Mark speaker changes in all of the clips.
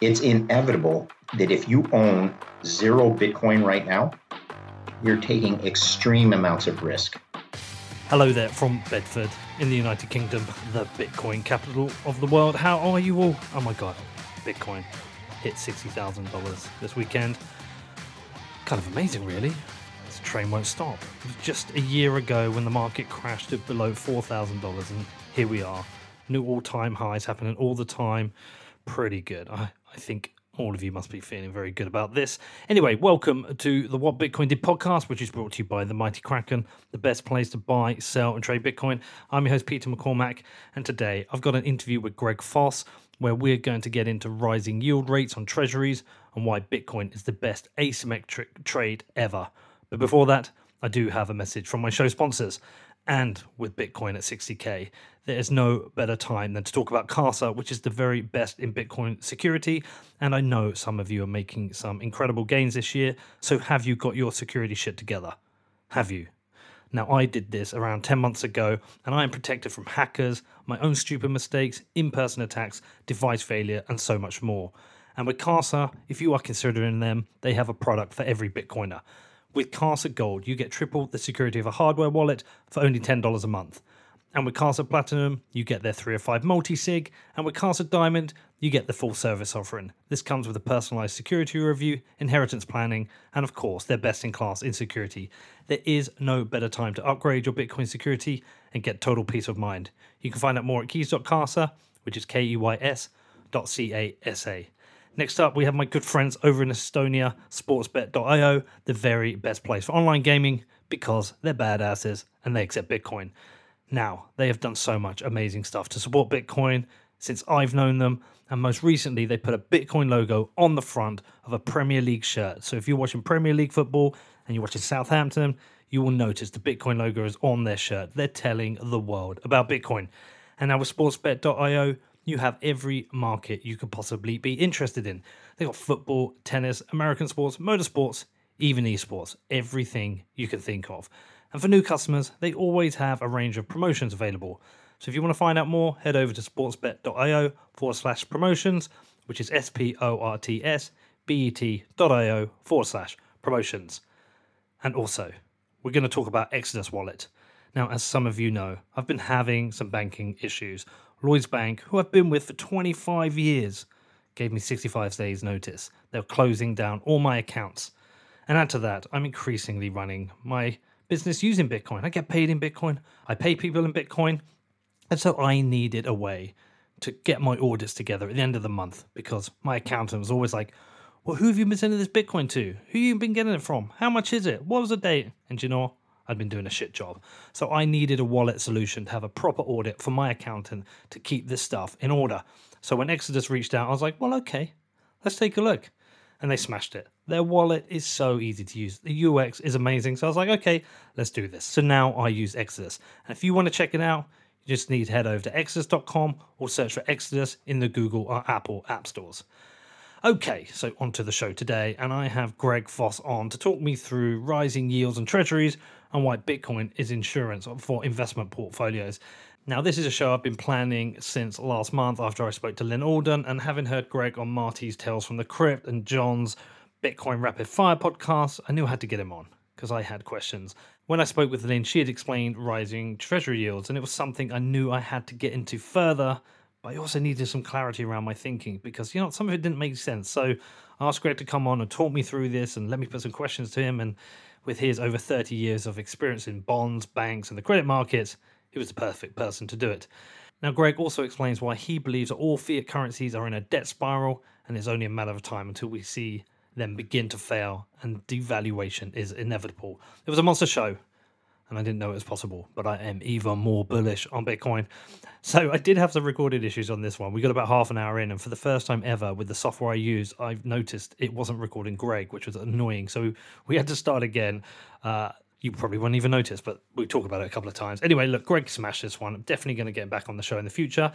Speaker 1: it's inevitable that if you own zero Bitcoin right now, you're taking extreme amounts of risk.
Speaker 2: Hello there from Bedford in the United Kingdom, the Bitcoin capital of the world. How are you all? Oh my god, Bitcoin hit $60,000 this weekend. Kind of amazing, really. This train won't stop. Just a year ago when the market crashed to below $4,000, and here we are. New all time highs happening all the time. Pretty good. I, I think all of you must be feeling very good about this. Anyway, welcome to the What Bitcoin Did podcast, which is brought to you by the Mighty Kraken, the best place to buy, sell, and trade Bitcoin. I'm your host, Peter McCormack, and today I've got an interview with Greg Foss where we're going to get into rising yield rates on treasuries and why Bitcoin is the best asymmetric trade ever. But before that, I do have a message from my show sponsors. And with Bitcoin at 60k, there is no better time than to talk about Casa, which is the very best in Bitcoin security. And I know some of you are making some incredible gains this year. So have you got your security shit together? Have you? Now, I did this around 10 months ago, and I am protected from hackers, my own stupid mistakes, in person attacks, device failure, and so much more. And with Casa, if you are considering them, they have a product for every Bitcoiner. With Casa Gold, you get triple the security of a hardware wallet for only $10 a month. And with Casa Platinum, you get their 305 multi sig, and with Casa Diamond, you get the full service offering. This comes with a personalized security review, inheritance planning, and of course, they're best in class in security. There is no better time to upgrade your Bitcoin security and get total peace of mind. You can find out more at keys.casa, which is K E Y S dot C A S A. Next up, we have my good friends over in Estonia, sportsbet.io, the very best place for online gaming because they're badasses and they accept Bitcoin. Now, they have done so much amazing stuff to support Bitcoin since I've known them. And most recently, they put a Bitcoin logo on the front of a Premier League shirt. So if you're watching Premier League football and you're watching Southampton, you will notice the Bitcoin logo is on their shirt. They're telling the world about Bitcoin. And now with sportsbet.io, you have every market you could possibly be interested in. They got football, tennis, American sports, motorsports, even esports, everything you can think of. And for new customers, they always have a range of promotions available. So if you want to find out more, head over to sportsbet.io forward slash promotions, which is S P O R T S B E T.io forward slash promotions. And also, we're going to talk about Exodus Wallet. Now, as some of you know, I've been having some banking issues Lloyds Bank, who I've been with for 25 years, gave me 65 days' notice. They're closing down all my accounts. And add to that, I'm increasingly running my business using Bitcoin. I get paid in Bitcoin, I pay people in Bitcoin. And so I needed a way to get my audits together at the end of the month because my accountant was always like, Well, who have you been sending this Bitcoin to? Who you been getting it from? How much is it? What was the date? And you know, I'd been doing a shit job. So I needed a wallet solution to have a proper audit for my accountant to keep this stuff in order. So when Exodus reached out, I was like, well, okay, let's take a look. And they smashed it. Their wallet is so easy to use. The UX is amazing. So I was like, okay, let's do this. So now I use Exodus. And if you want to check it out, you just need to head over to exodus.com or search for Exodus in the Google or Apple app stores. Okay, so onto the show today, and I have Greg Foss on to talk me through rising yields and treasuries and why Bitcoin is insurance for investment portfolios. Now, this is a show I've been planning since last month after I spoke to Lyn Alden, and having heard Greg on Marty's Tales from the Crypt and John's Bitcoin Rapid Fire podcast, I knew I had to get him on because I had questions. When I spoke with Lyn, she had explained rising treasury yields, and it was something I knew I had to get into further but I also needed some clarity around my thinking because you know some of it didn't make sense. So I asked Greg to come on and talk me through this and let me put some questions to him. And with his over 30 years of experience in bonds, banks, and the credit markets, he was the perfect person to do it. Now, Greg also explains why he believes all fiat currencies are in a debt spiral and it's only a matter of time until we see them begin to fail and devaluation is inevitable. It was a monster show and I didn't know it was possible, but I am even more bullish on Bitcoin. So I did have some recorded issues on this one. We got about half an hour in, and for the first time ever with the software I use, I've noticed it wasn't recording Greg, which was annoying. So we had to start again. Uh, you probably won't even notice, but we talk about it a couple of times. Anyway, look, Greg smashed this one. I'm definitely going to get him back on the show in the future.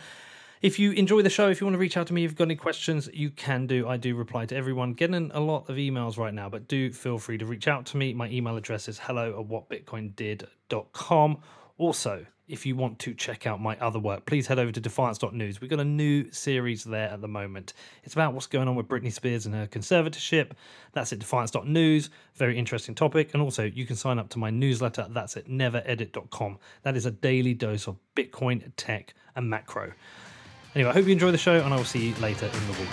Speaker 2: If you enjoy the show, if you want to reach out to me, if you've got any questions, you can do. I do reply to everyone. Getting a lot of emails right now, but do feel free to reach out to me. My email address is hello at whatbitcoindid.com Also, if you want to check out my other work, please head over to defiance.news. We've got a new series there at the moment. It's about what's going on with Britney Spears and her conservatorship. That's at defiance.news. Very interesting topic. And also, you can sign up to my newsletter. That's at neveredit.com. That is a daily dose of Bitcoin, tech, and macro. Anyway, I hope you enjoy the show, and I will see you later in the week.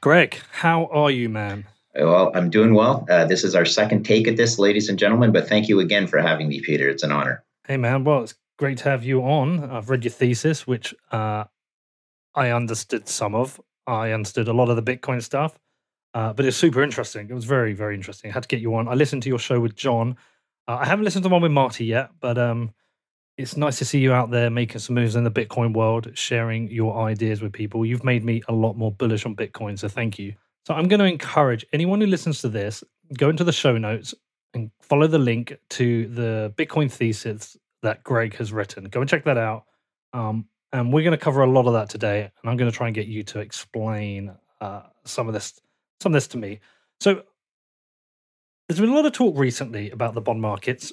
Speaker 2: Greg, how are you, man?
Speaker 1: Well, I'm doing well. Uh, this is our second take at this, ladies and gentlemen, but thank you again for having me, Peter. It's an honor.
Speaker 2: Hey, man. Well, it's great to have you on. I've read your thesis, which uh, I understood some of. I understood a lot of the Bitcoin stuff, uh, but it's super interesting. It was very, very interesting. I had to get you on. I listened to your show with John. Uh, I haven't listened to one with Marty yet, but um, it's nice to see you out there making some moves in the Bitcoin world, sharing your ideas with people. You've made me a lot more bullish on Bitcoin, so thank you. So I'm going to encourage anyone who listens to this, go into the show notes and follow the link to the Bitcoin thesis that Greg has written. Go and check that out. Um, and we're going to cover a lot of that today. And I'm going to try and get you to explain uh, some of this, some of this to me. So there's been a lot of talk recently about the bond markets.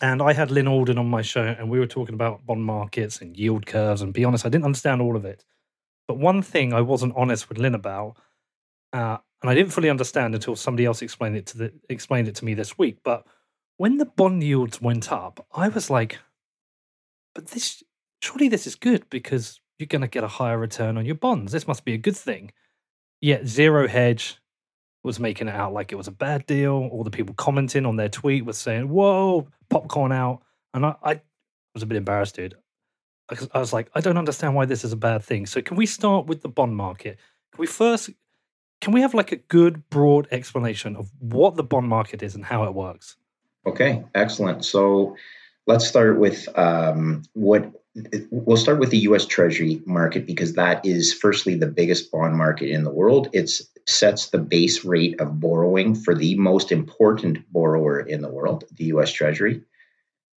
Speaker 2: And I had Lyn Alden on my show, and we were talking about bond markets and yield curves. And be honest, I didn't understand all of it. But one thing I wasn't honest with Lyn about uh, and I didn't fully understand until somebody else explained it to the, explained it to me this week. But when the bond yields went up, I was like, "But this surely this is good because you're going to get a higher return on your bonds. This must be a good thing." Yet Zero Hedge was making it out like it was a bad deal. All the people commenting on their tweet was saying, "Whoa, popcorn out," and I, I was a bit embarrassed, dude. I was like, I don't understand why this is a bad thing. So, can we start with the bond market? Can we first can we have like a good broad explanation of what the bond market is and how it works?
Speaker 1: Okay, excellent. So let's start with um, what we'll start with the US Treasury market because that is firstly the biggest bond market in the world. It sets the base rate of borrowing for the most important borrower in the world, the US Treasury.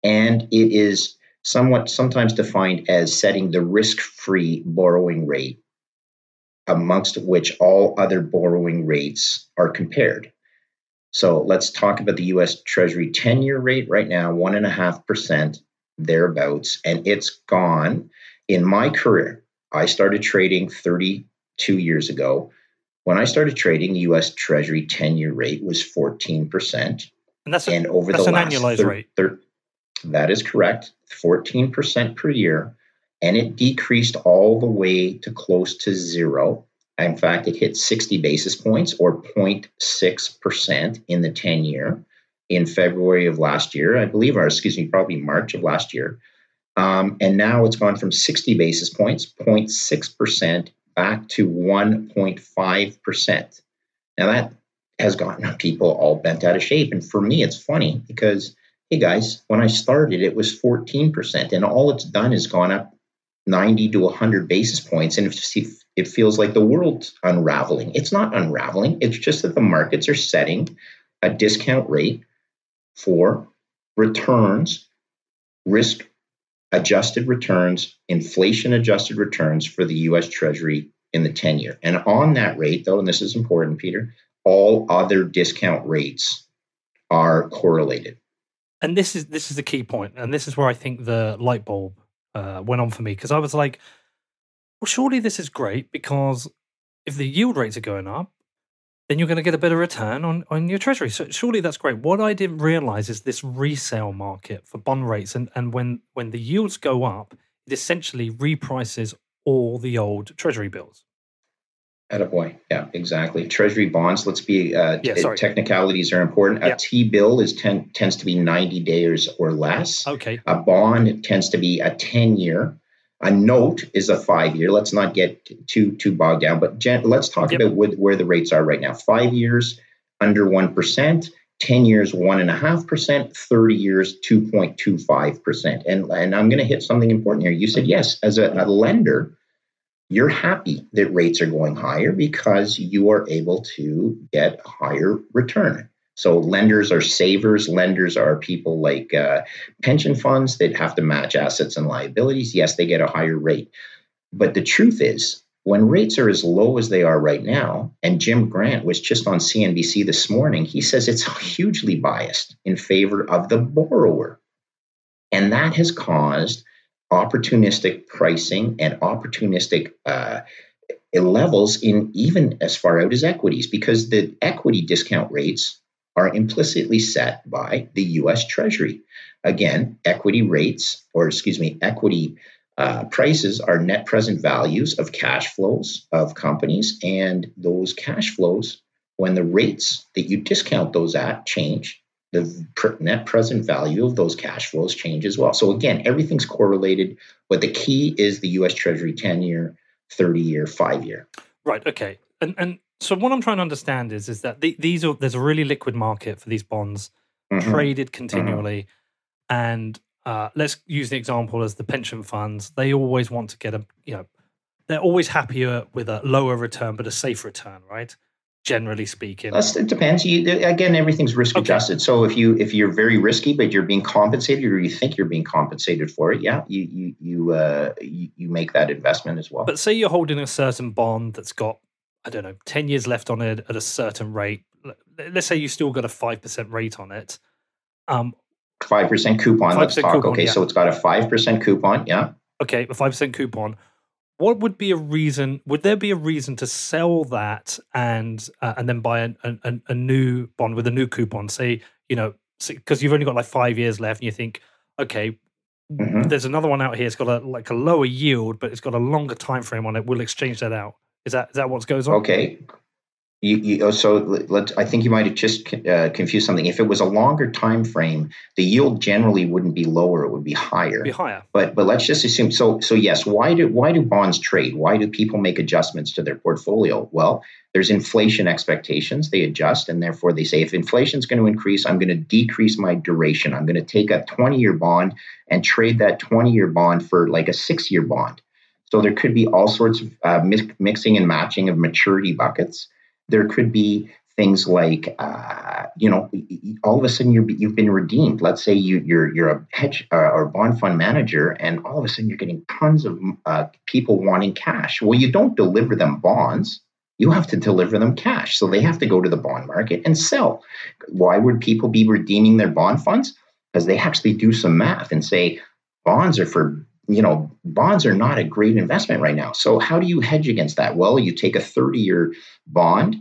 Speaker 1: And it is somewhat sometimes defined as setting the risk-free borrowing rate amongst which all other borrowing rates are compared. So let's talk about the US Treasury 10 year rate right now, 1.5% thereabouts, and it's gone. In my career, I started trading 32 years ago. When I started trading, the US Treasury 10 year rate was 14%.
Speaker 2: And that's, a, and over that's the an last annualized thir- rate. Thir-
Speaker 1: that is correct, 14% per year and it decreased all the way to close to zero. In fact, it hit 60 basis points or 0.6% in the 10 year in February of last year, I believe, or excuse me, probably March of last year. Um, and now it's gone from 60 basis points, 0.6%, back to 1.5%. Now that has gotten people all bent out of shape. And for me, it's funny because, hey guys, when I started, it was 14%, and all it's done is gone up 90 to 100 basis points and it feels like the world's unraveling. It's not unraveling, it's just that the markets are setting a discount rate for returns, risk adjusted returns, inflation adjusted returns for the US Treasury in the 10 year. And on that rate, though, and this is important, Peter, all other discount rates are correlated.
Speaker 2: And this is this is the key point, and this is where I think the light bulb uh, went on for me because I was like, well, surely this is great because if the yield rates are going up, then you're going to get a better return on, on your treasury. So surely that's great. What I didn't realize is this resale market for bond rates, and, and when when the yields go up, it essentially reprices all the old treasury bills.
Speaker 1: At a boy, yeah, exactly. Treasury bonds. Let's be uh, yeah, t- technicalities are important. Yeah. A T bill is ten, tends to be ninety days or less.
Speaker 2: Okay.
Speaker 1: A bond tends to be a ten year. A note is a five year. Let's not get too too bogged down, but Jen, let's talk yep. about where the rates are right now. Five years under one percent. 10 years, 1.5%, 30 years, 2.25%. And, and I'm going to hit something important here. You said, yes, as a, a lender, you're happy that rates are going higher because you are able to get a higher return. So lenders are savers. Lenders are people like uh, pension funds that have to match assets and liabilities. Yes, they get a higher rate. But the truth is, when rates are as low as they are right now, and Jim Grant was just on CNBC this morning, he says it's hugely biased in favor of the borrower. And that has caused opportunistic pricing and opportunistic uh, levels in even as far out as equities because the equity discount rates are implicitly set by the US Treasury. Again, equity rates, or excuse me, equity uh, prices are net present values of cash flows of companies, and those cash flows, when the rates that you discount those at change, the net present value of those cash flows change as well. So again, everything's correlated, but the key is the U.S. Treasury ten-year, thirty-year, five-year.
Speaker 2: Right. Okay. And and so what I'm trying to understand is is that the, these are there's a really liquid market for these bonds, mm-hmm. traded continually, mm-hmm. and uh, let's use the example as the pension funds. They always want to get a, you know, they're always happier with a lower return but a safe return, right? Generally speaking,
Speaker 1: That's, it depends. You, again, everything's risk okay. adjusted. So if you if you're very risky but you're being compensated or you think you're being compensated for it, yeah, you you you uh, you, you make that investment as well.
Speaker 2: But say you're holding a certain bond that's got I don't know ten years left on it at a certain rate. Let's say you still got a five percent rate on it. Um,
Speaker 1: Five percent coupon. 5% let's talk. Coupon, okay, yeah. so it's got a five percent coupon. Yeah.
Speaker 2: Okay, a five percent coupon. What would be a reason? Would there be a reason to sell that and uh, and then buy a, a, a new bond with a new coupon? Say you know because you've only got like five years left, and you think, okay, mm-hmm. there's another one out here. It's got a like a lower yield, but it's got a longer time frame on it. We'll exchange that out. Is that is that what goes on?
Speaker 1: Okay, you, you, oh, so let I think you might have just uh, confused something. If it was a longer time frame, the yield generally wouldn't be lower; it would be higher.
Speaker 2: Be higher.
Speaker 1: But but let's just assume. So so yes, why do why do bonds trade? Why do people make adjustments to their portfolio? Well, there's inflation expectations. They adjust, and therefore they say if inflation is going to increase, I'm going to decrease my duration. I'm going to take a 20 year bond and trade that 20 year bond for like a six year bond. So there could be all sorts of uh, mixing and matching of maturity buckets there could be things like uh, you know all of a sudden you have been redeemed. Let's say you, you're you're a hedge uh, or bond fund manager and all of a sudden you're getting tons of uh, people wanting cash. Well you don't deliver them bonds. You have to deliver them cash. So they have to go to the bond market and sell. Why would people be redeeming their bond funds? Because they actually do some math and say bonds are for you know bonds are not a great investment right now so how do you hedge against that well you take a 30 year bond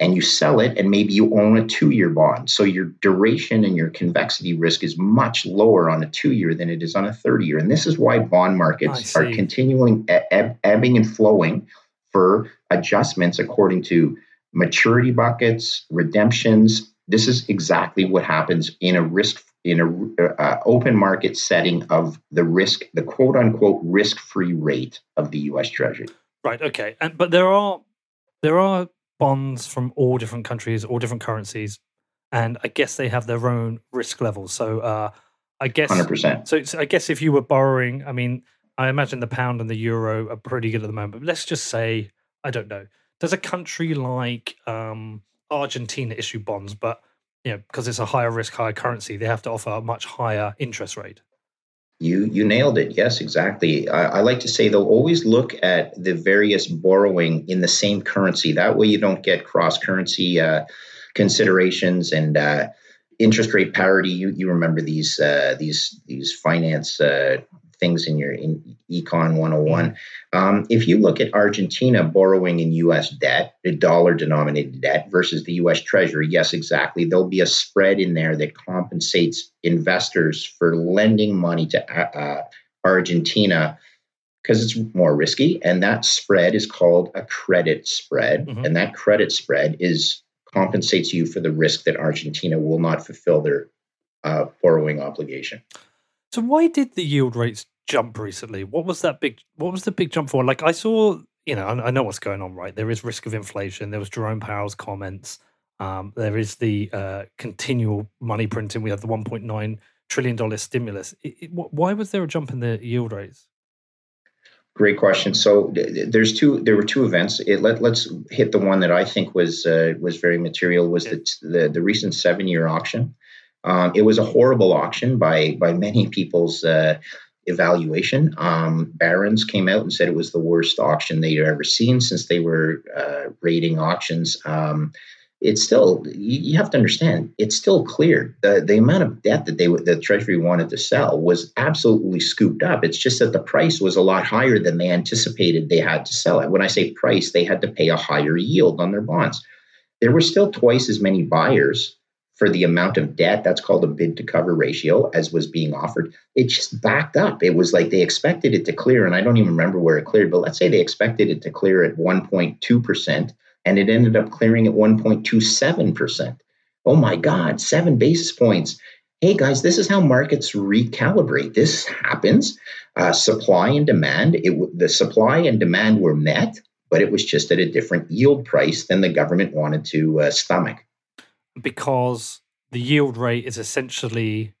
Speaker 1: and you sell it and maybe you own a two year bond. So your duration and your convexity risk is much lower on a two year than it is on a 30 year. And this is why bond markets are continuing eb- ebbing and flowing for adjustments according to maturity buckets, redemptions. This is exactly what happens in a risk in a uh, open market setting of the risk, the quote unquote risk free rate of the U.S. Treasury.
Speaker 2: Right. Okay. And but there are there are bonds from all different countries, all different currencies, and I guess they have their own risk levels. So uh, I guess
Speaker 1: 100%.
Speaker 2: So, so I guess if you were borrowing, I mean, I imagine the pound and the euro are pretty good at the moment. But let's just say, I don't know, does a country like um, Argentina issue bonds, but you know, because it's a higher risk, higher currency, they have to offer a much higher interest rate.
Speaker 1: You you nailed it. Yes, exactly. I, I, like to say though, always look at the various borrowing in the same currency. That way, you don't get cross currency uh, considerations and uh, interest rate parity. You you remember these uh, these these finance uh, things in your in econ 101 mm-hmm. um, if you look at argentina borrowing in us debt dollar denominated debt versus the us treasury yes exactly there'll be a spread in there that compensates investors for lending money to uh, uh argentina because it's more risky and that spread is called a credit spread mm-hmm. and that credit spread is compensates you for the risk that argentina will not fulfill their uh, borrowing obligation
Speaker 2: so why did the yield rates jump recently. What was that big? What was the big jump for? Like I saw, you know, I, I know what's going on. Right, there is risk of inflation. There was Jerome Powell's comments. Um, there is the uh, continual money printing. We have the 1.9 trillion dollar stimulus. It, it, why was there a jump in the yield rates?
Speaker 1: Great question. So there's two. There were two events. It, let, us hit the one that I think was uh, was very material. Was the, the, the recent seven year auction. Um, it was a horrible auction by by many people's uh, evaluation. Um, Barron's came out and said it was the worst auction they'd ever seen since they were uh, rating auctions. Um, it's still you, you, have to understand it's still clear the the amount of debt that they the treasury wanted to sell was absolutely scooped up it's just that the price was a lot higher than they anticipated they had to sell it when i say price they had to pay a higher yield on their bonds there were still twice as many buyers for the amount of debt that's called a bid to cover ratio as was being offered it just backed up it was like they expected it to clear and i don't even remember where it cleared but let's say they expected it to clear at 1.2% and it ended up clearing at 1.27%. Oh my God, seven basis points. Hey guys, this is how markets recalibrate. This happens. Uh, supply and demand, it, the supply and demand were met, but it was just at a different yield price than the government wanted to uh, stomach.
Speaker 2: Because the yield rate is essentially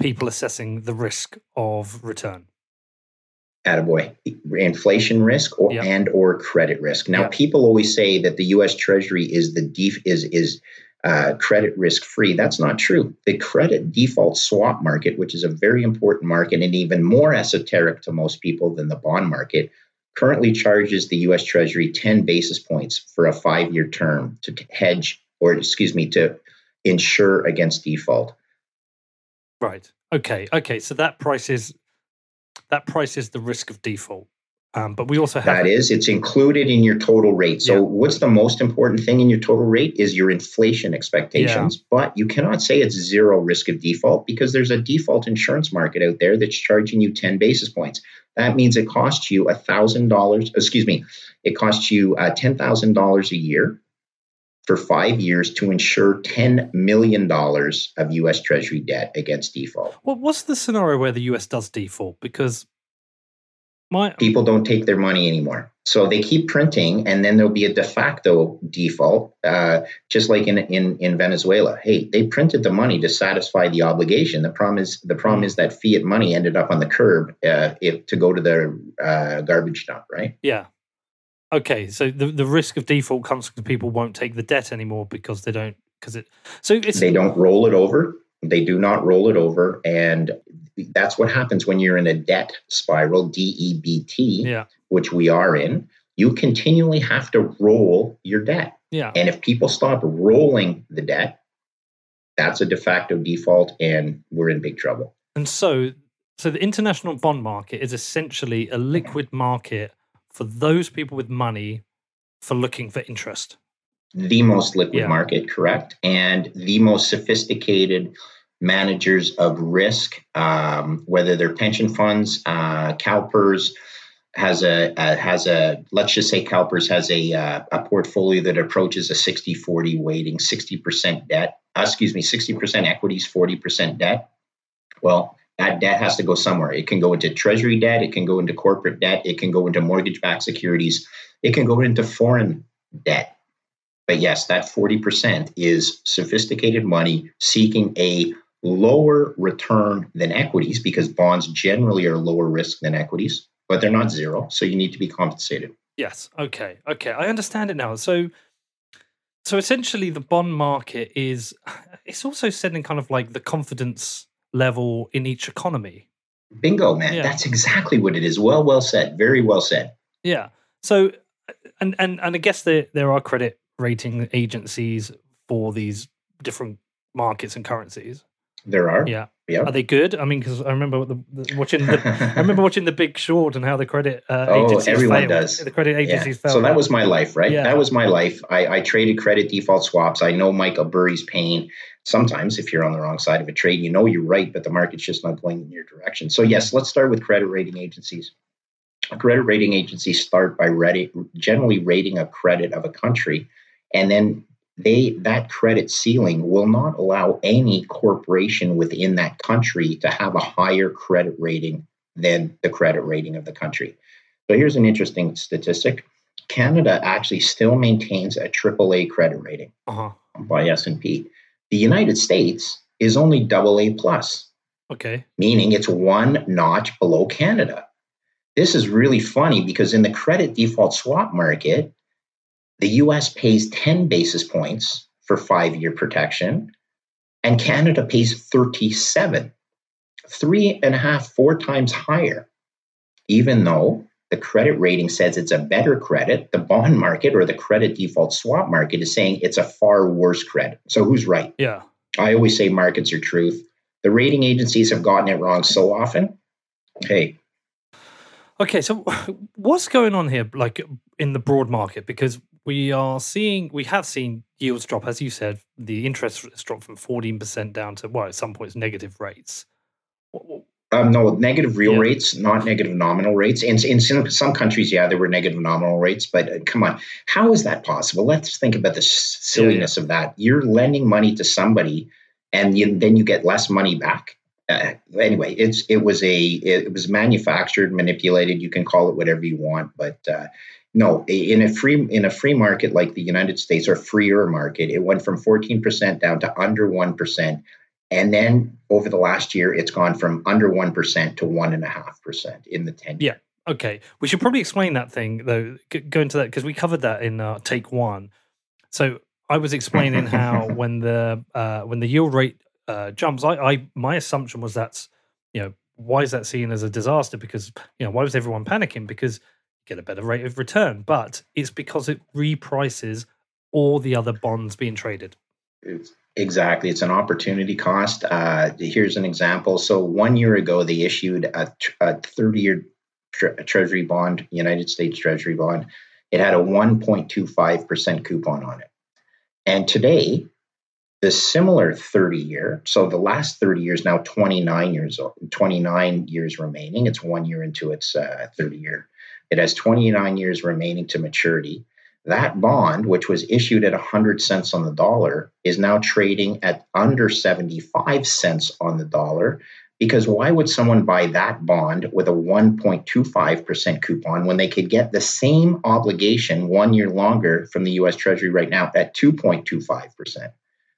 Speaker 2: people assessing the risk of return
Speaker 1: attaboy, inflation risk or yep. and or credit risk. Now, yep. people always say that the U.S. Treasury is the def, is is uh, credit risk free. That's not true. The credit default swap market, which is a very important market and even more esoteric to most people than the bond market, currently charges the U.S. Treasury 10 basis points for a five year term to hedge or excuse me to insure against default.
Speaker 2: Right. Okay. Okay. So that price is that price is the risk of default. Um, but we also have
Speaker 1: that is it's included in your total rate. So yeah. what's the most important thing in your total rate is your inflation expectations. Yeah. But you cannot say it's zero risk of default because there's a default insurance market out there that's charging you 10 basis points. That means it costs you a thousand dollars. Excuse me, it costs you uh, ten thousand dollars a year for five years to insure $10 million of U.S. Treasury debt against default.
Speaker 2: Well, what's the scenario where the U.S. does default? Because my
Speaker 1: people don't take their money anymore. So they keep printing, and then there'll be a de facto default, uh, just like in, in in Venezuela. Hey, they printed the money to satisfy the obligation. The problem is the problem is that fiat money ended up on the curb uh, if to go to the uh, garbage dump, right?
Speaker 2: Yeah, Okay, so the the risk of default comes because people won't take the debt anymore because they don't because it so it's
Speaker 1: they don't roll it over. They do not roll it over, and that's what happens when you're in a debt spiral, D E B T,
Speaker 2: yeah.
Speaker 1: which we are in. You continually have to roll your debt.
Speaker 2: Yeah.
Speaker 1: And if people stop rolling the debt, that's a de facto default, and we're in big trouble.
Speaker 2: And so, so the international bond market is essentially a liquid market for those people with money for looking for interest.
Speaker 1: The most liquid yeah. market, correct, and the most sophisticated managers of risk, um, whether they're pension funds, uh, CalPERS has a, a, has a let's just say CalPERS has a uh, a portfolio that approaches a 60-40 weighting, 60% debt, uh, excuse me, 60% equities, 40% debt. Well, that debt has to go somewhere. It can go into treasury debt, it can go into corporate debt, it can go into mortgage backed securities, it can go into foreign debt. But yes, that 40% is sophisticated money seeking a lower return than equities because bonds generally are lower risk than equities, but they're not zero. So you need to be compensated.
Speaker 2: Yes. Okay. Okay. I understand it now. So so essentially the bond market is it's also sending kind of like the confidence level in each economy.
Speaker 1: Bingo, man. Yeah. That's exactly what it is. Well, well said. Very well said.
Speaker 2: Yeah. So, and and and I guess there there are credit rating agencies for these different markets and currencies.
Speaker 1: There are.
Speaker 2: Yeah. Yeah. Are they good? I mean, because I remember the, the, watching the I remember watching The Big Short and how the credit uh, oh, agencies
Speaker 1: everyone
Speaker 2: fail.
Speaker 1: does.
Speaker 2: The credit agencies
Speaker 1: yeah.
Speaker 2: So
Speaker 1: that was my life, right? Yeah. That was my life. I, I traded credit default swaps. I know Michael Burry's pain. Sometimes, if you're on the wrong side of a trade, you know you're right, but the market's just not going in your direction. So yes, let's start with credit rating agencies. Credit rating agencies start by generally rating a credit of a country, and then they that credit ceiling will not allow any corporation within that country to have a higher credit rating than the credit rating of the country. So here's an interesting statistic. Canada actually still maintains a AAA credit rating uh-huh. by S&P. The United States is only double A plus.
Speaker 2: Okay.
Speaker 1: Meaning it's one notch below Canada. This is really funny because in the credit default swap market, the US pays 10 basis points for five year protection, and Canada pays 37. three and a half, four times higher, even though the credit rating says it's a better credit. The bond market or the credit default swap market is saying it's a far worse credit. So who's right?
Speaker 2: Yeah.
Speaker 1: I always say markets are truth. The rating agencies have gotten it wrong so often. Hey.
Speaker 2: Okay, so what's going on here, like in the broad market? Because we are seeing, we have seen yields drop, as you said, the interest rates dropped from 14% down to, well, at some points, negative rates.
Speaker 1: Um, no, negative real yeah. rates, not negative nominal rates. In, in some, some countries, yeah, there were negative nominal rates, but uh, come on, how is that possible? Let's think about the silliness yeah, yeah. of that. You're lending money to somebody, and you, then you get less money back. Uh, anyway, it's it was a it was manufactured, manipulated. You can call it whatever you want, but uh, no, in a free in a free market like the United States or freer market, it went from 14% down to under 1%. And then over the last year, it's gone from under 1% to 1.5% in the 10
Speaker 2: Yeah. Okay. We should probably explain that thing, though, go into that because we covered that in uh, take one. So I was explaining how when the uh, when the yield rate uh, jumps, I, I my assumption was that's you know why is that seen as a disaster? Because you know why was everyone panicking? Because you get a better rate of return, but it's because it reprices all the other bonds being traded.
Speaker 1: It's Exactly. It's an opportunity cost. Uh, here's an example. So, one year ago, they issued a, 30 year tre- Treasury bond, United States Treasury bond. It had a 1.25% coupon on it. And today, the similar 30 year, so the last 30 years, now 29 years old, 29 years remaining. It's one year into its uh, 30 year. It has 29 years remaining to maturity. That bond, which was issued at 100 cents on the dollar, is now trading at under 75 cents on the dollar. Because why would someone buy that bond with a 1.25% coupon when they could get the same obligation one year longer from the US Treasury right now at 2.25%?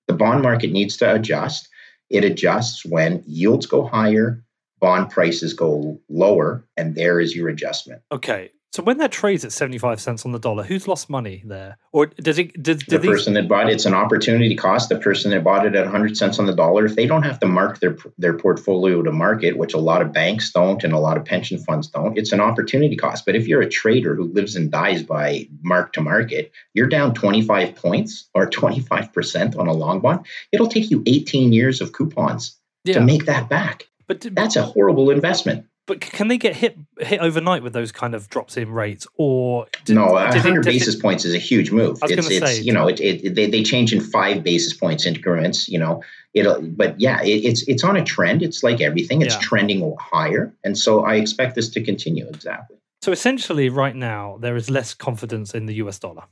Speaker 1: The bond market needs to adjust. It adjusts when yields go higher, bond prices go lower, and there is your adjustment.
Speaker 2: Okay. So when that trades at seventy five cents on the dollar, who's lost money there, or does it? Did,
Speaker 1: did the these... person that bought it, it's an opportunity cost. The person that bought it at hundred cents on the dollar, if they don't have to mark their their portfolio to market, which a lot of banks don't and a lot of pension funds don't, it's an opportunity cost. But if you're a trader who lives and dies by mark to market, you're down twenty five points or twenty five percent on a long bond. It'll take you eighteen years of coupons yeah. to make that back. But that's a horrible investment.
Speaker 2: But can they get hit hit overnight with those kind of drops in rates, or
Speaker 1: did, no? hundred basis it, points is a huge move. it's, it's say, you know it, it, they, they change in five basis points increments. You know it'll, but yeah, it, it's it's on a trend. It's like everything; it's yeah. trending higher, and so I expect this to continue. Exactly.
Speaker 2: So essentially, right now there is less confidence in the U.S. dollar.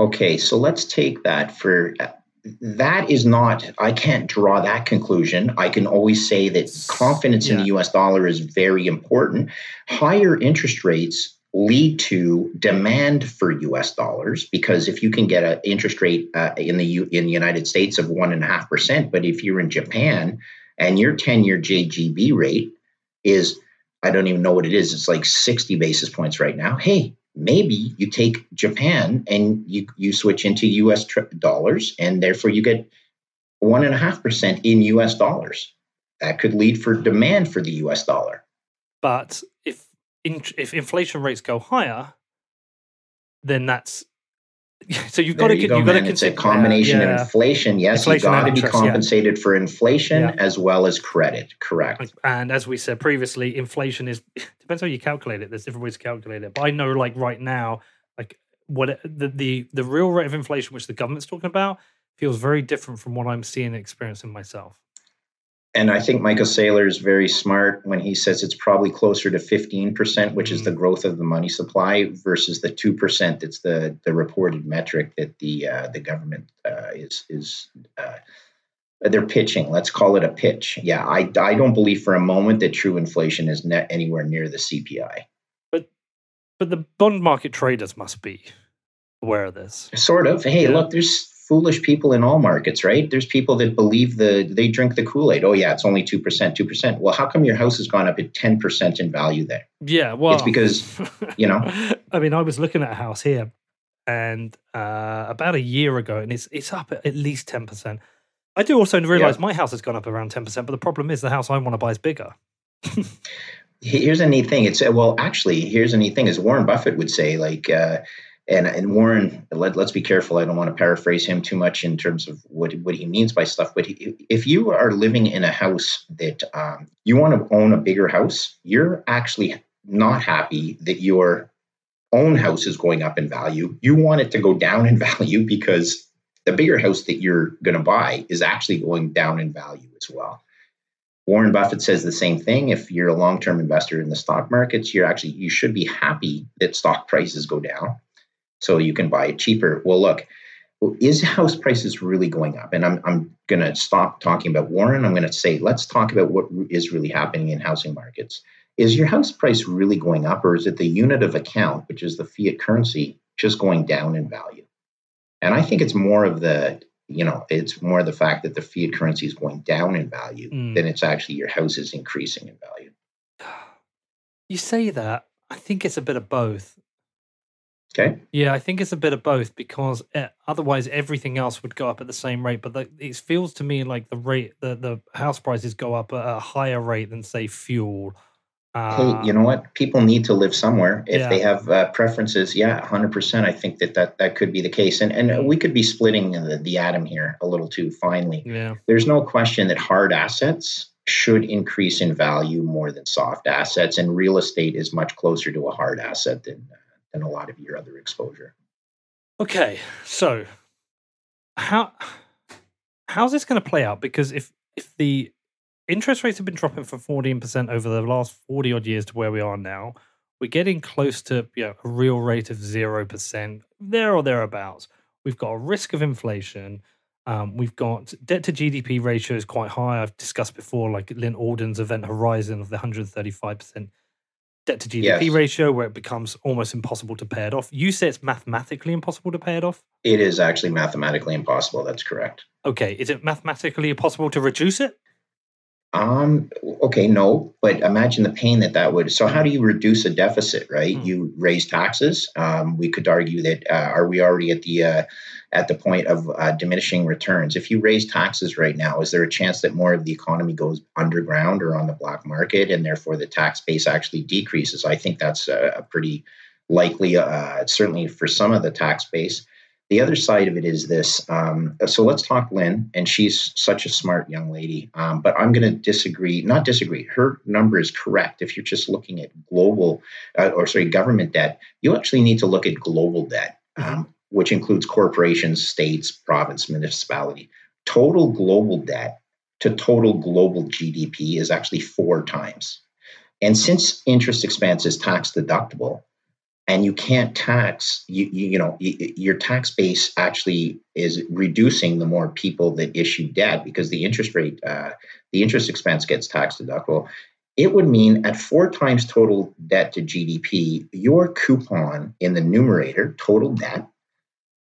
Speaker 1: Okay, so let's take that for that is not i can't draw that conclusion i can always say that confidence yeah. in the us dollar is very important higher interest rates lead to demand for us dollars because if you can get an interest rate uh, in the U- in the united states of 1.5% but if you're in japan and your 10-year jgb rate is i don't even know what it is it's like 60 basis points right now hey maybe you take Japan and you, you switch into US tr- dollars, and therefore you get one and a half percent in US dollars. That could lead for demand for the US dollar.
Speaker 2: But if in, if inflation rates go higher, then that's so you've got to you go,
Speaker 1: you've got to consider it's a combination yeah. of inflation. Yes, inflation you've got to be compensated yeah. for inflation yeah. as well as credit. Correct.
Speaker 2: And as we said previously, inflation is depends how you calculate it. There's different ways to calculate it. But I know, like right now, like what the the the real rate of inflation which the government's talking about feels very different from what I'm seeing and experiencing myself
Speaker 1: and I think Michael Saylor is very smart when he says it's probably closer to 15%, which is the mm. growth of the money supply, versus the 2% that's the, the reported metric that the uh, the government uh, is is uh, they're pitching. Let's call it a pitch. Yeah, I, I don't believe for a moment that true inflation is net anywhere near the CPI.
Speaker 2: But but the bond market traders must be aware of this.
Speaker 1: Sort of. Hey, yeah. look, there's foolish people in all markets, right? There's people that believe the they drink the Kool Aid. Oh yeah, it's only two percent, two percent. Well, how come your house has gone up at ten percent in value there?
Speaker 2: Yeah, well,
Speaker 1: it's because you know.
Speaker 2: I mean, I was looking at a house here, and uh, about a year ago, and it's it's up at, least ten percent. I do also realize my house has gone up around 10%, but the problem is the house I want to buy is bigger.
Speaker 1: here's a neat thing. It's well, actually, here's a neat thing. As Warren Buffett would say, like, uh, and and Warren, let, us be careful. I don't want to paraphrase him too much in terms of what what he means by stuff. But he, if you are living in a house that um, you want to own a bigger house, you're actually not happy that your own house is going up in value. You want it to go down in value because the bigger house that you're going to buy is actually going down in value as well. Warren Buffett says the same thing. If you're a long-term investor in the stock markets, you're actually you should be happy that stock prices go down so you can buy it cheaper. Well, look, is house prices really going up? And I'm I'm going to stop talking about Warren. I'm going to say let's talk about what is really happening in housing markets. Is your house price really going up, or is it the unit of account, which is the fiat currency, just going down in value? And I think it's more of the you know, it's more the fact that the fiat currency is going down in value mm. than it's actually your house is increasing in value.
Speaker 2: You say that. I think it's a bit of both.
Speaker 1: Okay.
Speaker 2: Yeah, I think it's a bit of both because uh, otherwise everything else would go up at the same rate. But the, it feels to me like the rate, the, the house prices go up at a higher rate than say fuel
Speaker 1: uh, hey, you know what? People need to live somewhere. If yeah. they have uh, preferences, yeah, hundred percent. I think that, that that could be the case, and and we could be splitting the, the atom here a little too finely.
Speaker 2: Yeah.
Speaker 1: There's no question that hard assets should increase in value more than soft assets, and real estate is much closer to a hard asset than uh, than a lot of your other exposure.
Speaker 2: Okay, so how how's this going to play out? Because if if the interest rates have been dropping from 14% over the last 40 odd years to where we are now. We're getting close to you know, a real rate of 0%, there or thereabouts. We've got a risk of inflation. Um, we've got debt to GDP ratio is quite high. I've discussed before, like Lyn Alden's event horizon of the 135% debt to GDP yes. ratio, where it becomes almost impossible to pay it off. You say it's mathematically impossible to pay it off?
Speaker 1: It is actually mathematically impossible. That's correct.
Speaker 2: Okay. Is it mathematically possible to reduce it?
Speaker 1: Um, okay, no, but imagine the pain that that would. So, how do you reduce a deficit, right? Mm. You raise taxes. Um, we could argue that uh, are we already at the uh, at the point of uh, diminishing returns? If you raise taxes right now, is there a chance that more of the economy goes underground or on the black market, and therefore the tax base actually decreases? I think that's a, a pretty likely, uh, certainly for some of the tax base. The other side of it is this. Um, so let's talk Lyn, and she's such a smart young lady. Um, but I'm going to disagree, not disagree. Her number is correct. If you're just looking at global, uh, or sorry, government debt, you actually need to look at global debt, mm-hmm. um, which includes corporations, states, province, municipality. Total global debt to total global GDP is actually four times. And since interest expense is tax deductible, and you can't tax you, you, know your tax base actually is reducing the more people that issue debt because the interest rate uh, the interest expense gets tax deductible. It would mean at four times total debt to gdp your coupon in the numerator total debt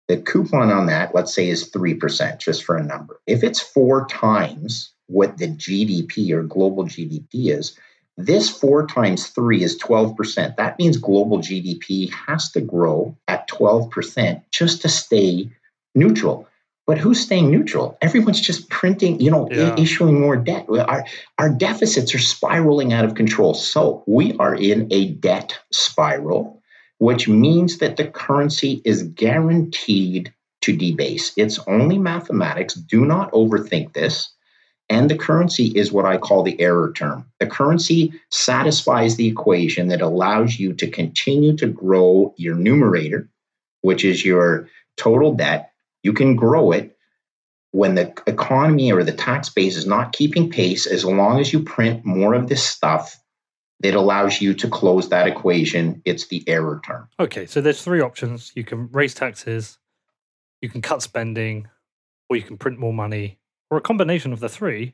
Speaker 1: the coupon on that let's say is 3% just for a number. If it's four times what the gdp or global gdp is this four times three is 12%. That means global GDP has to grow at 12% just to stay neutral. But who's staying neutral? Everyone's just printing, you know, yeah. issuing more debt. Our, our deficits are spiraling out of control. So we are in a debt spiral, which means that the currency is guaranteed to debase. It's only mathematics. Do not overthink this. And the currency is what I call the error term. The currency satisfies the equation that allows you to continue to grow your numerator, which is your total debt. You can grow it when the economy or the tax base is not keeping pace, as long as you print more of this stuff that allows you to close that equation. It's the error term.
Speaker 2: Okay, so there's three options. You can raise taxes, you can cut spending, or you can print more money or a combination of the three.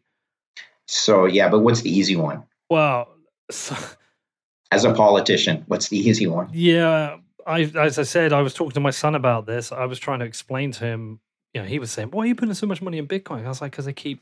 Speaker 1: So yeah, but what's the easy one?
Speaker 2: Well, so,
Speaker 1: as a politician, what's the easy one?
Speaker 2: Yeah, I as I said, I was talking to my son about this. I was trying to explain to him. You know, he was saying, "Why are you putting so much money in Bitcoin?" I was like, "Because they keep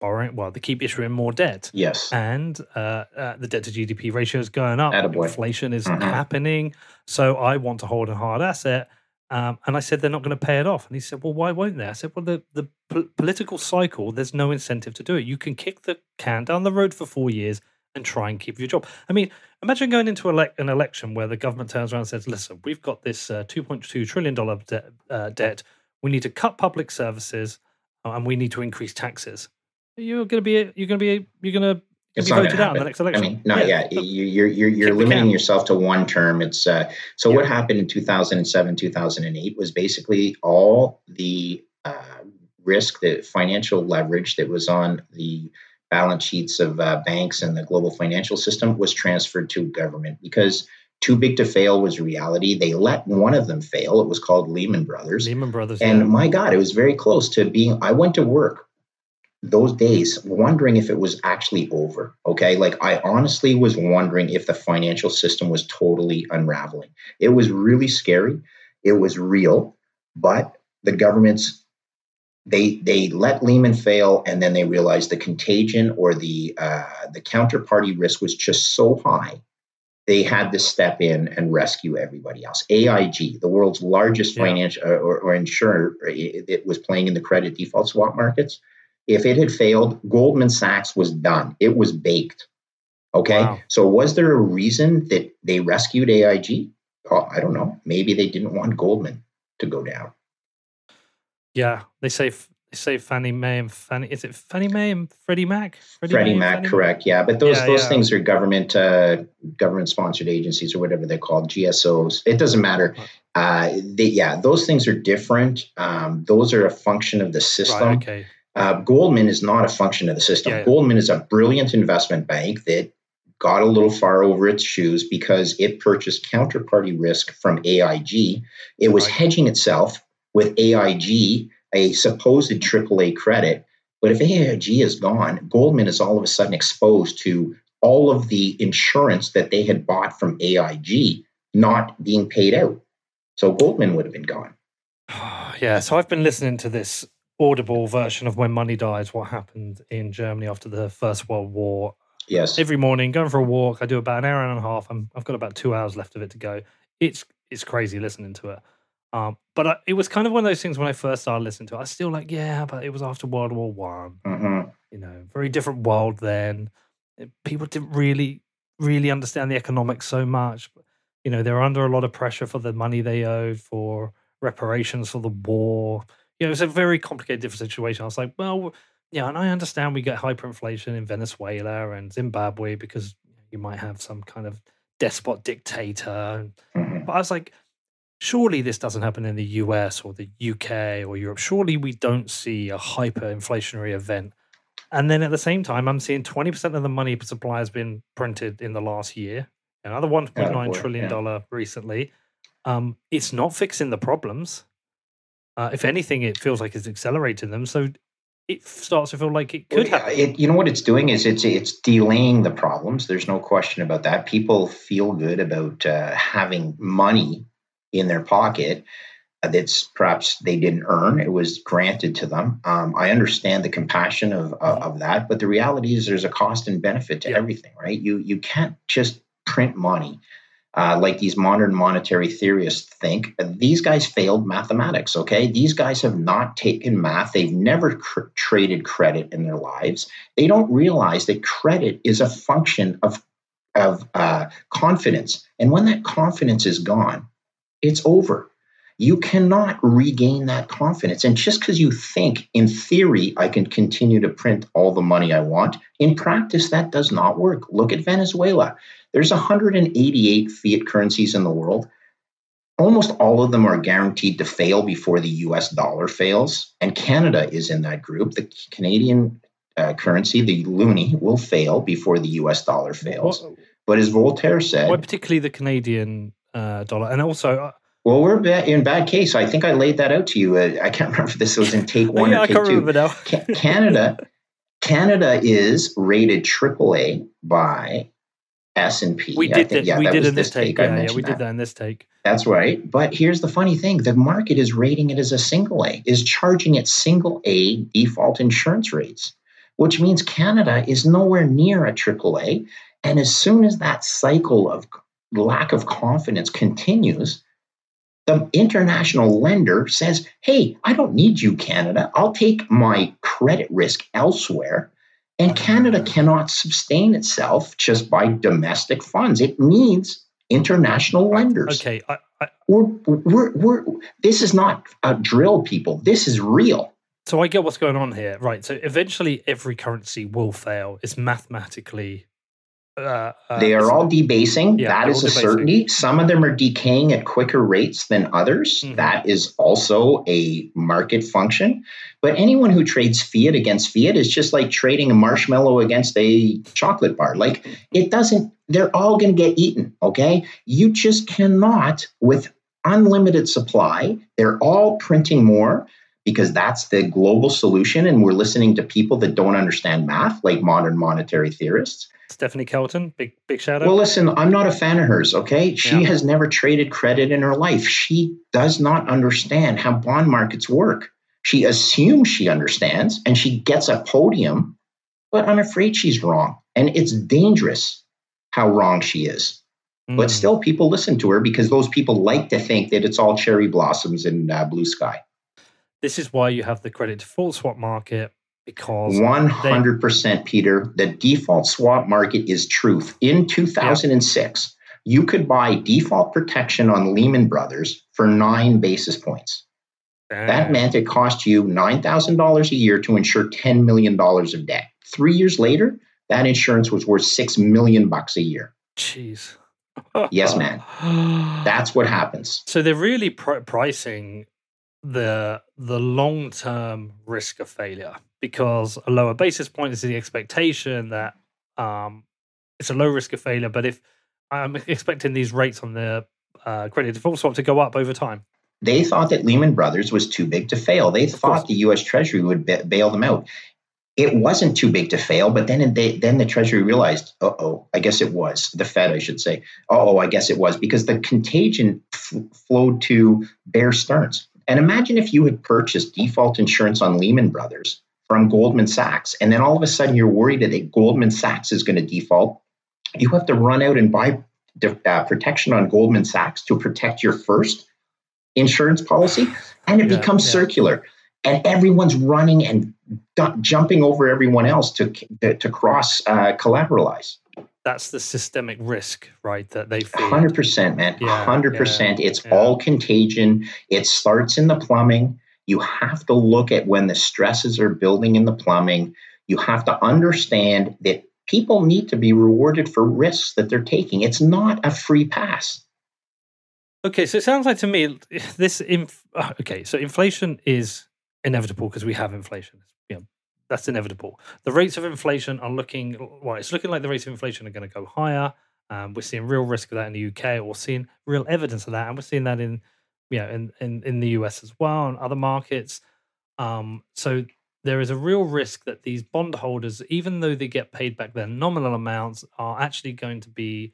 Speaker 2: borrowing. Well, they keep issuing more debt.
Speaker 1: Yes,
Speaker 2: and uh, uh, the debt to GDP ratio is going up.
Speaker 1: Attaboy.
Speaker 2: Inflation is mm-hmm. happening. So I want to hold a hard asset." Um, and I said they're not going to pay it off. And he said, "Well, why won't they?" I said, "Well, the the political cycle, there's no incentive to do it. You can kick the can down the road for four years and try and keep your job. I mean, imagine going into an election where the government turns around and says, "Listen, we've got this uh, 2.2 trillion dollar de- uh, debt. We need to cut public services, uh, and we need to increase taxes." You're going to be you're going to be you're going to
Speaker 1: It's
Speaker 2: be
Speaker 1: not
Speaker 2: voted out in the next election.
Speaker 1: I mean, not
Speaker 2: Yeah,
Speaker 1: yet. You- You're you're you're limiting yourself to one term. It's uh, so what happened in 2007, 2008 was basically all the uh, risk, the financial leverage that was on the balance sheets of uh, banks and the global financial system was transferred to government because too big to fail was reality. They let one of them fail. It was called Lehman Brothers.
Speaker 2: Lehman Brothers.
Speaker 1: And
Speaker 2: yeah.
Speaker 1: my God, it was very close to being. I went to work those days wondering if it was actually over. Okay. Like I honestly was wondering if the financial system was totally unraveling. It was really scary. It was real, but the governments. They they let Lehman fail, and then they realized the contagion or the uh, the counterparty risk was just so high they had to step in and rescue everybody else. AIG, the world's largest
Speaker 2: Yeah.
Speaker 1: financial uh, or, or insurer, it, it was playing in the credit default swap markets. If it had failed, Goldman Sachs was done. It was baked. Okay.
Speaker 2: Wow.
Speaker 1: So was there a reason that they rescued AIG? Oh, I don't know. Maybe they didn't want Goldman to go down.
Speaker 2: yeah, they say they say Fannie Mae and Fannie. Is it Fannie Mae and Freddie Mac?
Speaker 1: Freddie
Speaker 2: and
Speaker 1: Mac,
Speaker 2: Fannie
Speaker 1: correct? Yeah, but those
Speaker 2: Yeah,
Speaker 1: those
Speaker 2: yeah.
Speaker 1: things are government uh, government sponsored agencies or whatever they're called, GSOs. It doesn't matter. Uh, they, yeah, those things are different. Um, those are a function of the system.
Speaker 2: Right. Okay.
Speaker 1: Uh, Goldman is not a function of the system.
Speaker 2: Yeah.
Speaker 1: Goldman is a brilliant investment bank that got a little far over its shoes because it purchased counterparty risk from AIG. It was hedging itself with AIG, a supposed AAA credit. But if AIG is gone, Goldman is all of a sudden exposed to all of the insurance that they had bought from AIG not being paid out. So Goldman would have been gone.
Speaker 2: yeah, so I've been listening to this audible version of When Money Dies, what happened in Germany after the First World War.
Speaker 1: Yes.
Speaker 2: Every morning, going for a walk, I do about an hour and a half. I'm, I've got about two hours left of it to go. It's it's crazy listening to it. Um, but I, it was kind of one of those things when I first started listening to it. I was still like, yeah, but it was after World War One.
Speaker 1: Mhm.
Speaker 2: You know, very different world then. People didn't really really understand the economics so much. You know, they're under a lot of pressure for the money they owed for reparations for the war. You know, it's a very complicated, different situation. I was like, well, yeah, and I understand we get hyperinflation in Venezuela and Zimbabwe because you might have some kind of despot dictator.
Speaker 1: Mhm.
Speaker 2: But I was like, surely this doesn't happen in the US or the UK or Europe. Surely we don't see a hyperinflationary event. And then at the same time, I'm seeing 20% of the money supply has been printed in the last year, another $1.9
Speaker 1: Attaboy,
Speaker 2: trillion
Speaker 1: yeah.
Speaker 2: dollar recently. Um, it's not fixing the problems. Uh, if anything, it feels like it's accelerating them. So it starts to feel like it could
Speaker 1: Well,
Speaker 2: happen.
Speaker 1: It, you know what it's doing is it's it's delaying the problems. There's no question about that. People feel good about uh, having money in their pocket that's perhaps they didn't earn. It was granted to them. Um, I understand the compassion of uh, of that, but the reality is there's a cost and benefit to
Speaker 2: Yeah.
Speaker 1: everything, right? You you can't just print money. Uh, like these modern monetary theorists think, these guys failed mathematics. Okay, these guys have not taken math. They've never cr- traded credit in their lives. They don't realize that credit is a function of of uh, confidence, and when that confidence is gone, it's over. You cannot regain that confidence. And just because you think, in theory, I can continue to print all the money I want, in practice, that does not work. Look at Venezuela. There's 188 fiat currencies in the world. Almost all of them are guaranteed to fail before the US dollar fails. And Canada is in that group. The Canadian uh, currency, the loonie, will fail before the US dollar fails.
Speaker 2: What-
Speaker 1: But as Voltaire said,
Speaker 2: particularly the Canadian uh, dollar? And also, uh,
Speaker 1: well, we're ba- in bad case. I think I laid that out to you. Uh, I can't remember if this was in take one
Speaker 2: yeah,
Speaker 1: or
Speaker 2: I
Speaker 1: take
Speaker 2: can't
Speaker 1: two.
Speaker 2: remember now.
Speaker 1: Ca- Canada, Canada is rated AAA by S and P.
Speaker 2: We did
Speaker 1: think-
Speaker 2: that. we
Speaker 1: that
Speaker 2: did in this take.
Speaker 1: I
Speaker 2: Yeah, yeah, we
Speaker 1: that.
Speaker 2: did that in this take.
Speaker 1: That's right. But here's the funny thing: the market is rating it as a single A, is charging it single A default insurance rates, which means Canada is nowhere near a triple A. And as soon as that cycle of lack of confidence continues, the international lender says, hey, I don't need you, Canada. I'll take my credit risk elsewhere. And Canada cannot sustain itself just by domestic funds. It needs international lenders.
Speaker 2: Okay. I, I,
Speaker 1: we're, we're, we're, this is not a drill, people. This is real.
Speaker 2: So I get what's going on here. Right. So eventually every currency will fail. It's mathematically
Speaker 1: uh, uh, they are all debasing. Yeah, that is a debasing. certainty. Some of them are decaying at quicker rates than others. Mm-hmm. That is also a market function. But anyone who trades fiat against fiat is just like trading a marshmallow against a chocolate bar. Like it doesn't, they're all going to get eaten. Okay. You just cannot, with unlimited supply, they're all printing more because that's the global solution. And we're listening to people that don't understand math, like modern monetary theorists.
Speaker 2: Stephanie Kelton, big big shout out.
Speaker 1: Well, listen, I'm not a fan of hers. Okay, she yeah. has never traded credit in her life. She does not understand how bond markets work. She assumes she understands, and she gets a podium, but I'm afraid she's wrong, and it's dangerous how wrong she is. Mm. But still, people listen to her because those people like to think that it's all cherry blossoms and uh, blue sky.
Speaker 2: This is why you have the credit default swap market because
Speaker 1: 100% they, Peter, the default swap market is truth. In 2006, yeah. you could buy default protection on Lehman Brothers for nine basis points. That meant it cost you $9,000 a year to insure $10 million of debt. Three years later, that insurance was worth 6 million bucks a year.
Speaker 2: Jeez.
Speaker 1: yes, man. That's what happens.
Speaker 2: So they're really pr- pricing the the long term risk of failure because a lower basis point is the expectation that um, it's a low risk of failure. But if I'm expecting these rates on the uh, credit default swap to go up over time,
Speaker 1: they thought that Lehman Brothers was too big to fail. They thought the U.S. Treasury would bail them out. It wasn't too big to fail, but then they, then the Treasury realized, oh, I guess it was the Fed, I should say. Oh, I guess it was because the contagion f- flowed to Bear Stearns. And imagine if you had purchased default insurance on Lehman Brothers from Goldman Sachs. And then all of a sudden you're worried that Goldman Sachs is going to default. You have to run out and buy uh, protection on Goldman Sachs to protect your first insurance policy. And it yeah, becomes yeah. circular. And everyone's running and jumping over everyone else to, to, to cross uh, collateralize.
Speaker 2: That's the systemic risk, right? That they feel.
Speaker 1: 100%, man. Yeah, 100%. it's all contagion. It starts in the plumbing you have to look at when the stresses are building in the plumbing. You have to understand that people need to be rewarded for risks that they're taking. It's not a free pass.
Speaker 2: Okay, so it sounds like to me this. Inf- okay, so inflation is inevitable because we have inflation. Know, that's inevitable. The rates of inflation are looking well. It's looking like the rates of inflation are going to go higher. Um, we're seeing real risk of that in the UK. We're seeing real evidence of that, and we're seeing that in you know, in, in, in the US as well and other markets. Um, so there is a real risk that these bondholders, even though they get paid back their nominal amounts, are actually going to be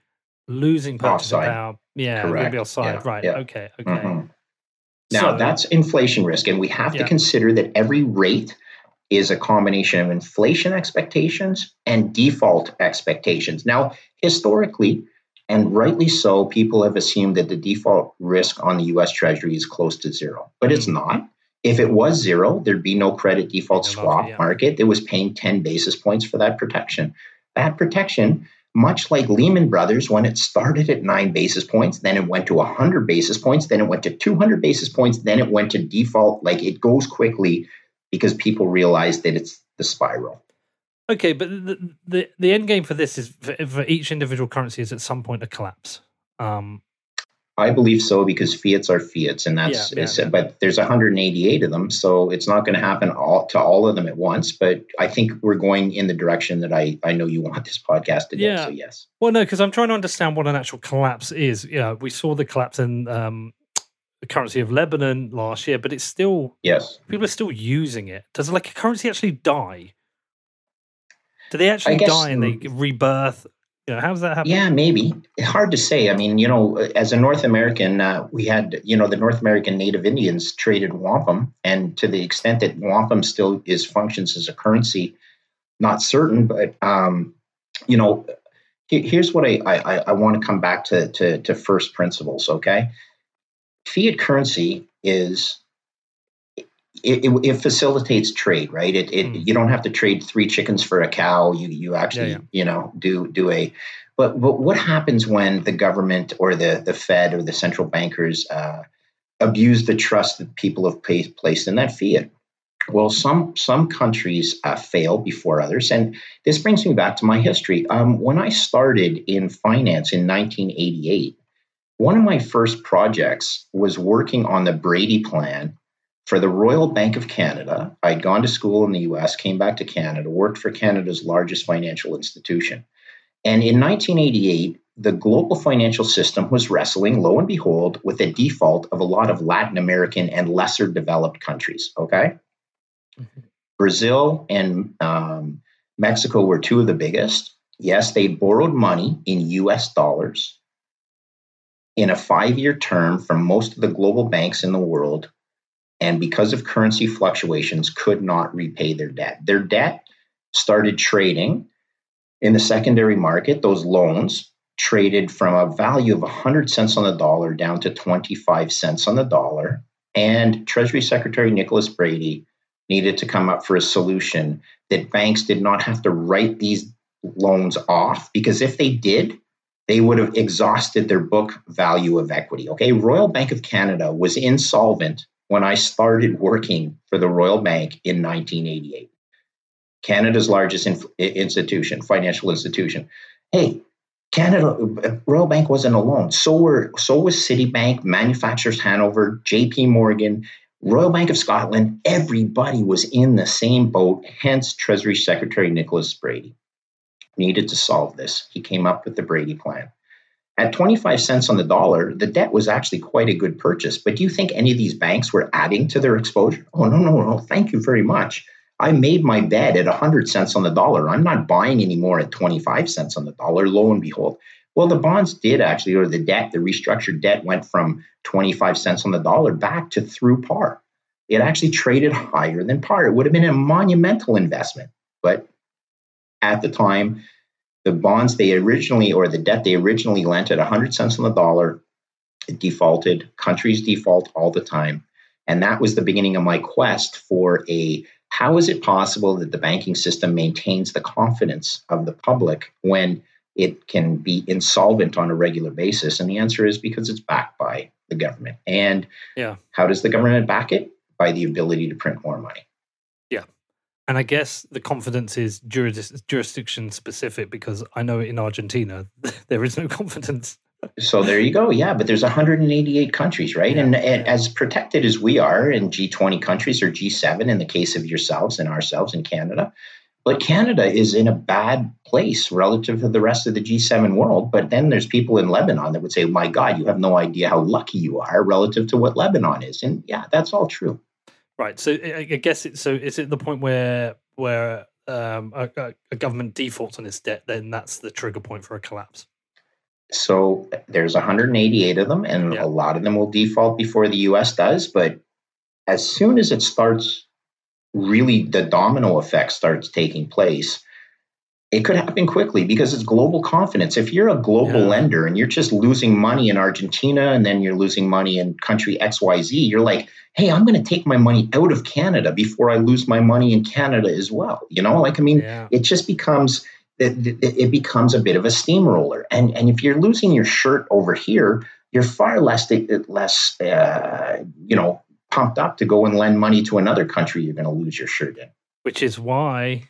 Speaker 2: losing purchasing power. Yeah, Correct. offside. Yeah. Right. Yeah. Okay. Okay. Mm-hmm.
Speaker 1: Now so, that's inflation risk, and we have yeah. to consider that every rate is a combination of inflation expectations and default expectations. Now, historically, and rightly so, people have assumed that the default risk on the US Treasury is close to zero, but it's hmm. not. If it was zero, there'd be no credit default swap yeah. market that was paying 10 basis points for that protection. That protection, much like Lehman Brothers, when it started at nine basis points, then it went to 100 basis points, then it went to 200 basis points, then it went to default. Like it goes quickly because people realize that it's the spiral.
Speaker 2: Okay, but the, the the end game for this is for, for each individual currency is at some point a collapse. Um,
Speaker 1: I believe so because fiats are fiats, and that's yeah, yeah, but there's 188 of them, so it's not going to happen all to all of them at once. But I think we're going in the direction that I I know you want this podcast to go. So yes.
Speaker 2: Well, no, because I'm trying to understand what an actual collapse is. Yeah, we saw the collapse in um, the currency of Lebanon last year, but it's still
Speaker 1: yes,
Speaker 2: people are still using it. Does like a currency actually die? Do they actually guess, die and they rebirth? You know, how does that happen?
Speaker 1: Yeah, maybe. Hard to say. I mean, you know, as a North American, uh, we had, you know, the North American Native Indians traded wampum, and to the extent that wampum still is functions as a currency, not certain, but um, you know, here's what I I, I want to come back to, to to first principles. Okay, fiat currency is it, it, it, facilitates trade, right? It, it mm. you don't have to trade three chickens for a cow. You you actually yeah, yeah. you know do do a but but what happens when the government or the the Fed or the central bankers uh, abuse the trust that people have pay, placed in that fiat? Well, some some countries uh, fail before others, and this brings me back to my history. Um, when I started in finance in 1988, one of my first projects was working on the Brady Plan for the Royal Bank of Canada. I'd gone to school in the US, came back to Canada, worked for Canada's largest financial institution. And in 1988, the global financial system was wrestling, lo and behold, with a default of a lot of Latin American and lesser developed countries. Okay. Mm-hmm. Brazil and um, Mexico were two of the biggest. Yes, they borrowed money in US dollars in a five year term from most of the global banks in the world and because of currency fluctuations, could not repay their debt. Their debt started trading in the secondary market, those loans traded from a value of 100 cents on the dollar down to 25 cents on the dollar. And Treasury Secretary Nicholas Brady needed to come up for a solution that banks did not have to write these loans off because if they did, they would have exhausted their book value of equity. Okay, Royal Bank of Canada was insolvent when I started working for the Royal Bank in 1988, Canada's largest inf- institution, financial institution. Hey, Canada Royal Bank wasn't alone. So were so was Citibank, Manufacturers Hanover, J.P. Morgan, Royal Bank of Scotland. Everybody was in the same boat. Hence, Treasury Secretary Nicholas Brady needed to solve this. He came up with the Brady Plan. At 25 cents on the dollar, the debt was actually quite a good purchase. But do you think any of these banks were adding to their exposure? Oh, no, no, no. Thank you very much. I made my bet at 100 cents on the dollar. I'm not buying anymore at 25 cents on the dollar, lo and behold. Well, the bonds did actually, or the debt, the restructured debt went from 25 cents on the dollar back to through par. It actually traded higher than par. It would have been a monumental investment. But at the time, the bonds they originally or the debt they originally lent at 100 cents on the dollar it defaulted. Countries default all the time. And that was the beginning of my quest for a how is it possible that the banking system maintains the confidence of the public when it can be insolvent on a regular basis? And the answer is because it's backed by the government. And yeah. how does the government back it? By the ability to print more money
Speaker 2: and I guess the confidence is juris- jurisdiction specific because I know in Argentina there is no confidence.
Speaker 1: so there you go. Yeah, but there's 188 countries, right? Yeah, and, and as protected as we are in G20 countries or G7 in the case of yourselves and ourselves in Canada, but Canada is in a bad place relative to the rest of the G7 world. But then there's people in Lebanon that would say, "My God, you have no idea how lucky you are relative to what Lebanon is." And yeah, that's all true.
Speaker 2: Right. So I guess it's so is it the point where where um, a, a, government defaults on its debt, then that's the trigger point for a collapse.
Speaker 1: So there's 188 of them, and yeah. a lot of them will default before the U.S. does. But as soon as it starts, really the domino effect starts taking place it could happen quickly because it's global confidence. If you're a global yeah. lender and you're just losing money in Argentina and then you're losing money in country XYZ, you're like, hey, I'm going to take my money out of Canada before I lose my money in Canada as well. You know, like, I mean, yeah. it just becomes. It, it becomes a bit of a steamroller, and and if you're losing your shirt over here, you're far less less uh, you know pumped up to go and lend money to another country you're going to lose your shirt in.
Speaker 2: Which is why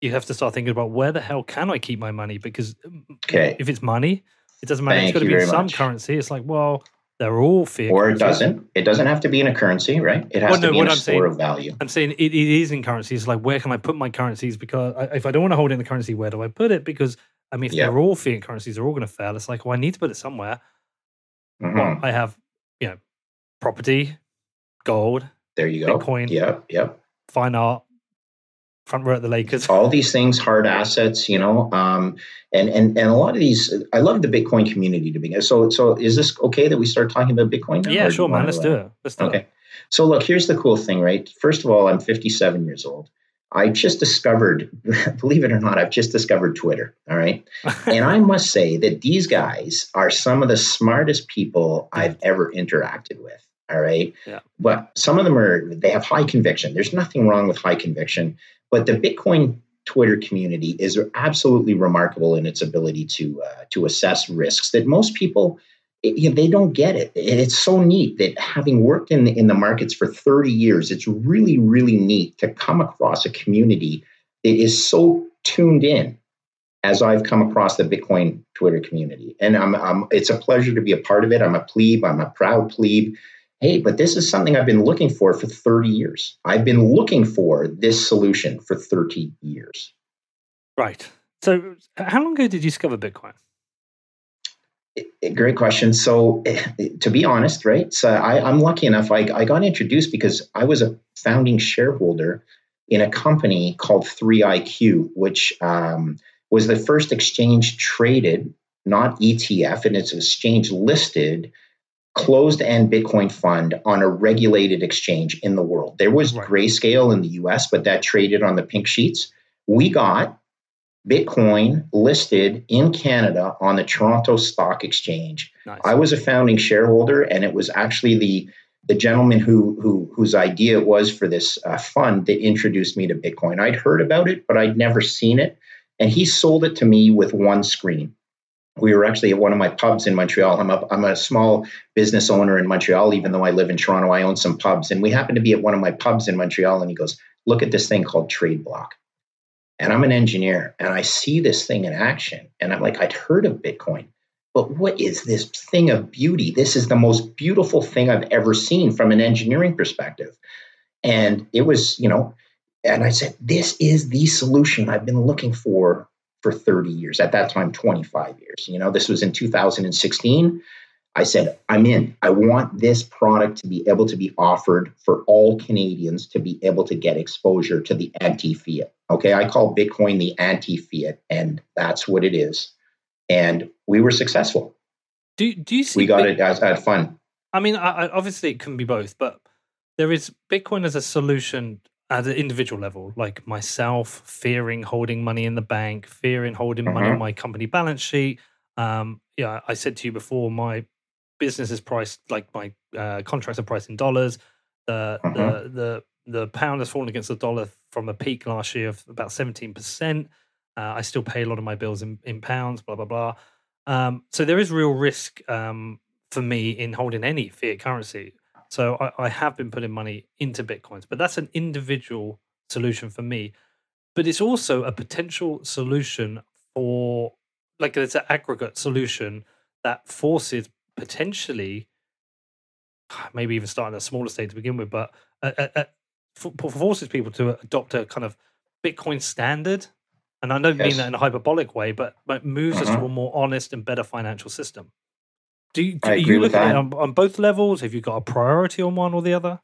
Speaker 2: you have to start thinking about where the hell can I keep my money? Because mm,
Speaker 1: okay.
Speaker 2: if it's money, it doesn't matter. Thank it's got to be some much. currency. It's like, well, they're all fiat.
Speaker 1: Or it doesn't. It doesn't have to be in a currency, right? It has well, no, to be in a I'm store
Speaker 2: saying,
Speaker 1: of value.
Speaker 2: I'm saying it, it is in currencies. Like, where can I put my currencies? Because I, if I don't want to hold it in the currency, where do I put it? Because I mean, if they're all fiat currencies, they're all going to fail. It's like, well, I need to put it somewhere. Mm-hmm. Well, I have, you know, property, gold.
Speaker 1: There you go.
Speaker 2: Bitcoin.
Speaker 1: Yep. Yep.
Speaker 2: Fine art, front row at the Lakers.
Speaker 1: All these things, hard assets, you know, um, and and and a lot of these. I love the Bitcoin community to begin. So so is this okay that we start talking about Bitcoin? Now,
Speaker 2: yeah, sure, man. Let's do it. Let's do
Speaker 1: okay.
Speaker 2: It.
Speaker 1: So look, here's the cool thing, right? First of all, I'm 57 years old. I just discovered, believe it or not, I've just discovered Twitter. All right. and I must say that these guys are some of the smartest people I've ever interacted with. All right.
Speaker 2: Yeah.
Speaker 1: But some of them are, they have high conviction. There's nothing wrong with high conviction. But the Bitcoin Twitter community is absolutely remarkable in its ability to uh, to assess risks that most people you know, they don't get it. It's so neat that having worked in the, in the markets for 30 years, it's really, really neat to come across a community that is so tuned in as I've come across the Bitcoin Twitter community. And I'm, I'm, it's a pleasure to be a part of it. I'm a plebe, I'm a proud plebe. Hey, but this is something I've been looking for for 30 years. I've been looking for this solution for 30 years.
Speaker 2: Right. So, how long ago did you discover Bitcoin?
Speaker 1: Great question. So, to be honest, right? So, I, am lucky enough. I, I got introduced because I was a founding shareholder in a company called 3IQ, which um, was the first exchange traded, not ETF, and it's exchange listed closed end Bitcoin fund on a regulated exchange in the world. There was right. Grayscale in the US, but that traded on the pink sheets. We got Bitcoin listed in Canada on the Toronto Stock Exchange. Nice. I was a founding shareholder, and it was actually the the gentleman who, who whose idea it was for this uh, fund that introduced me to Bitcoin. I'd heard about it, but I'd never seen it, and he sold it to me with one screen. We were actually at one of my pubs in Montreal. I'm a, I'm a small business owner in Montreal, even though I live in Toronto. I own some pubs, and we happened to be at one of my pubs in Montreal. And he goes, "Look at this thing called TradeBlock." and I'm an engineer and I see this thing in action and I'm like, I'd heard of Bitcoin, but what is this thing of beauty? This is the most beautiful thing I've ever seen from an engineering perspective. And it was, you know, and I said, this is the solution I've been looking for for 30 years. At that time, 25 years. You know, this was in 2016. I said, I'm in. I want this product to be able to be offered for all Canadians to be able to get exposure to the anti fiat. Okay. I call Bitcoin the anti fiat, and that's what it is. And we were successful.
Speaker 2: Do, do you see?
Speaker 1: We got it as had fun.
Speaker 2: I mean, I, obviously it can be both, but there is Bitcoin as a solution at an individual level, like myself fearing holding money in the bank, fearing holding mm-hmm. money on my company balance sheet. Um, yeah, I said to you before, my business is priced like my uh, contracts are priced in dollars. The the mm-hmm. the the pound has fallen against the dollar from a peak last year of about seventeen percent. Uh, I still pay a lot of my bills in, in pounds. Blah blah blah. Um, so there is real risk um, for me in holding any fiat currency. So I, I have been putting money into bitcoins, but that's an individual solution for me. But it's also a potential solution for like it's an aggregate solution that forces potentially maybe even starting at a smaller state to begin with, but uh, uh, uh forces people to adopt a kind of Bitcoin standard. And I don't yes. mean that in a hyperbolic way, but, but moves us to mm-hmm. a more honest and better financial system. Do you, do, are you looking at it on, on both levels? Have you got a priority on one or the other?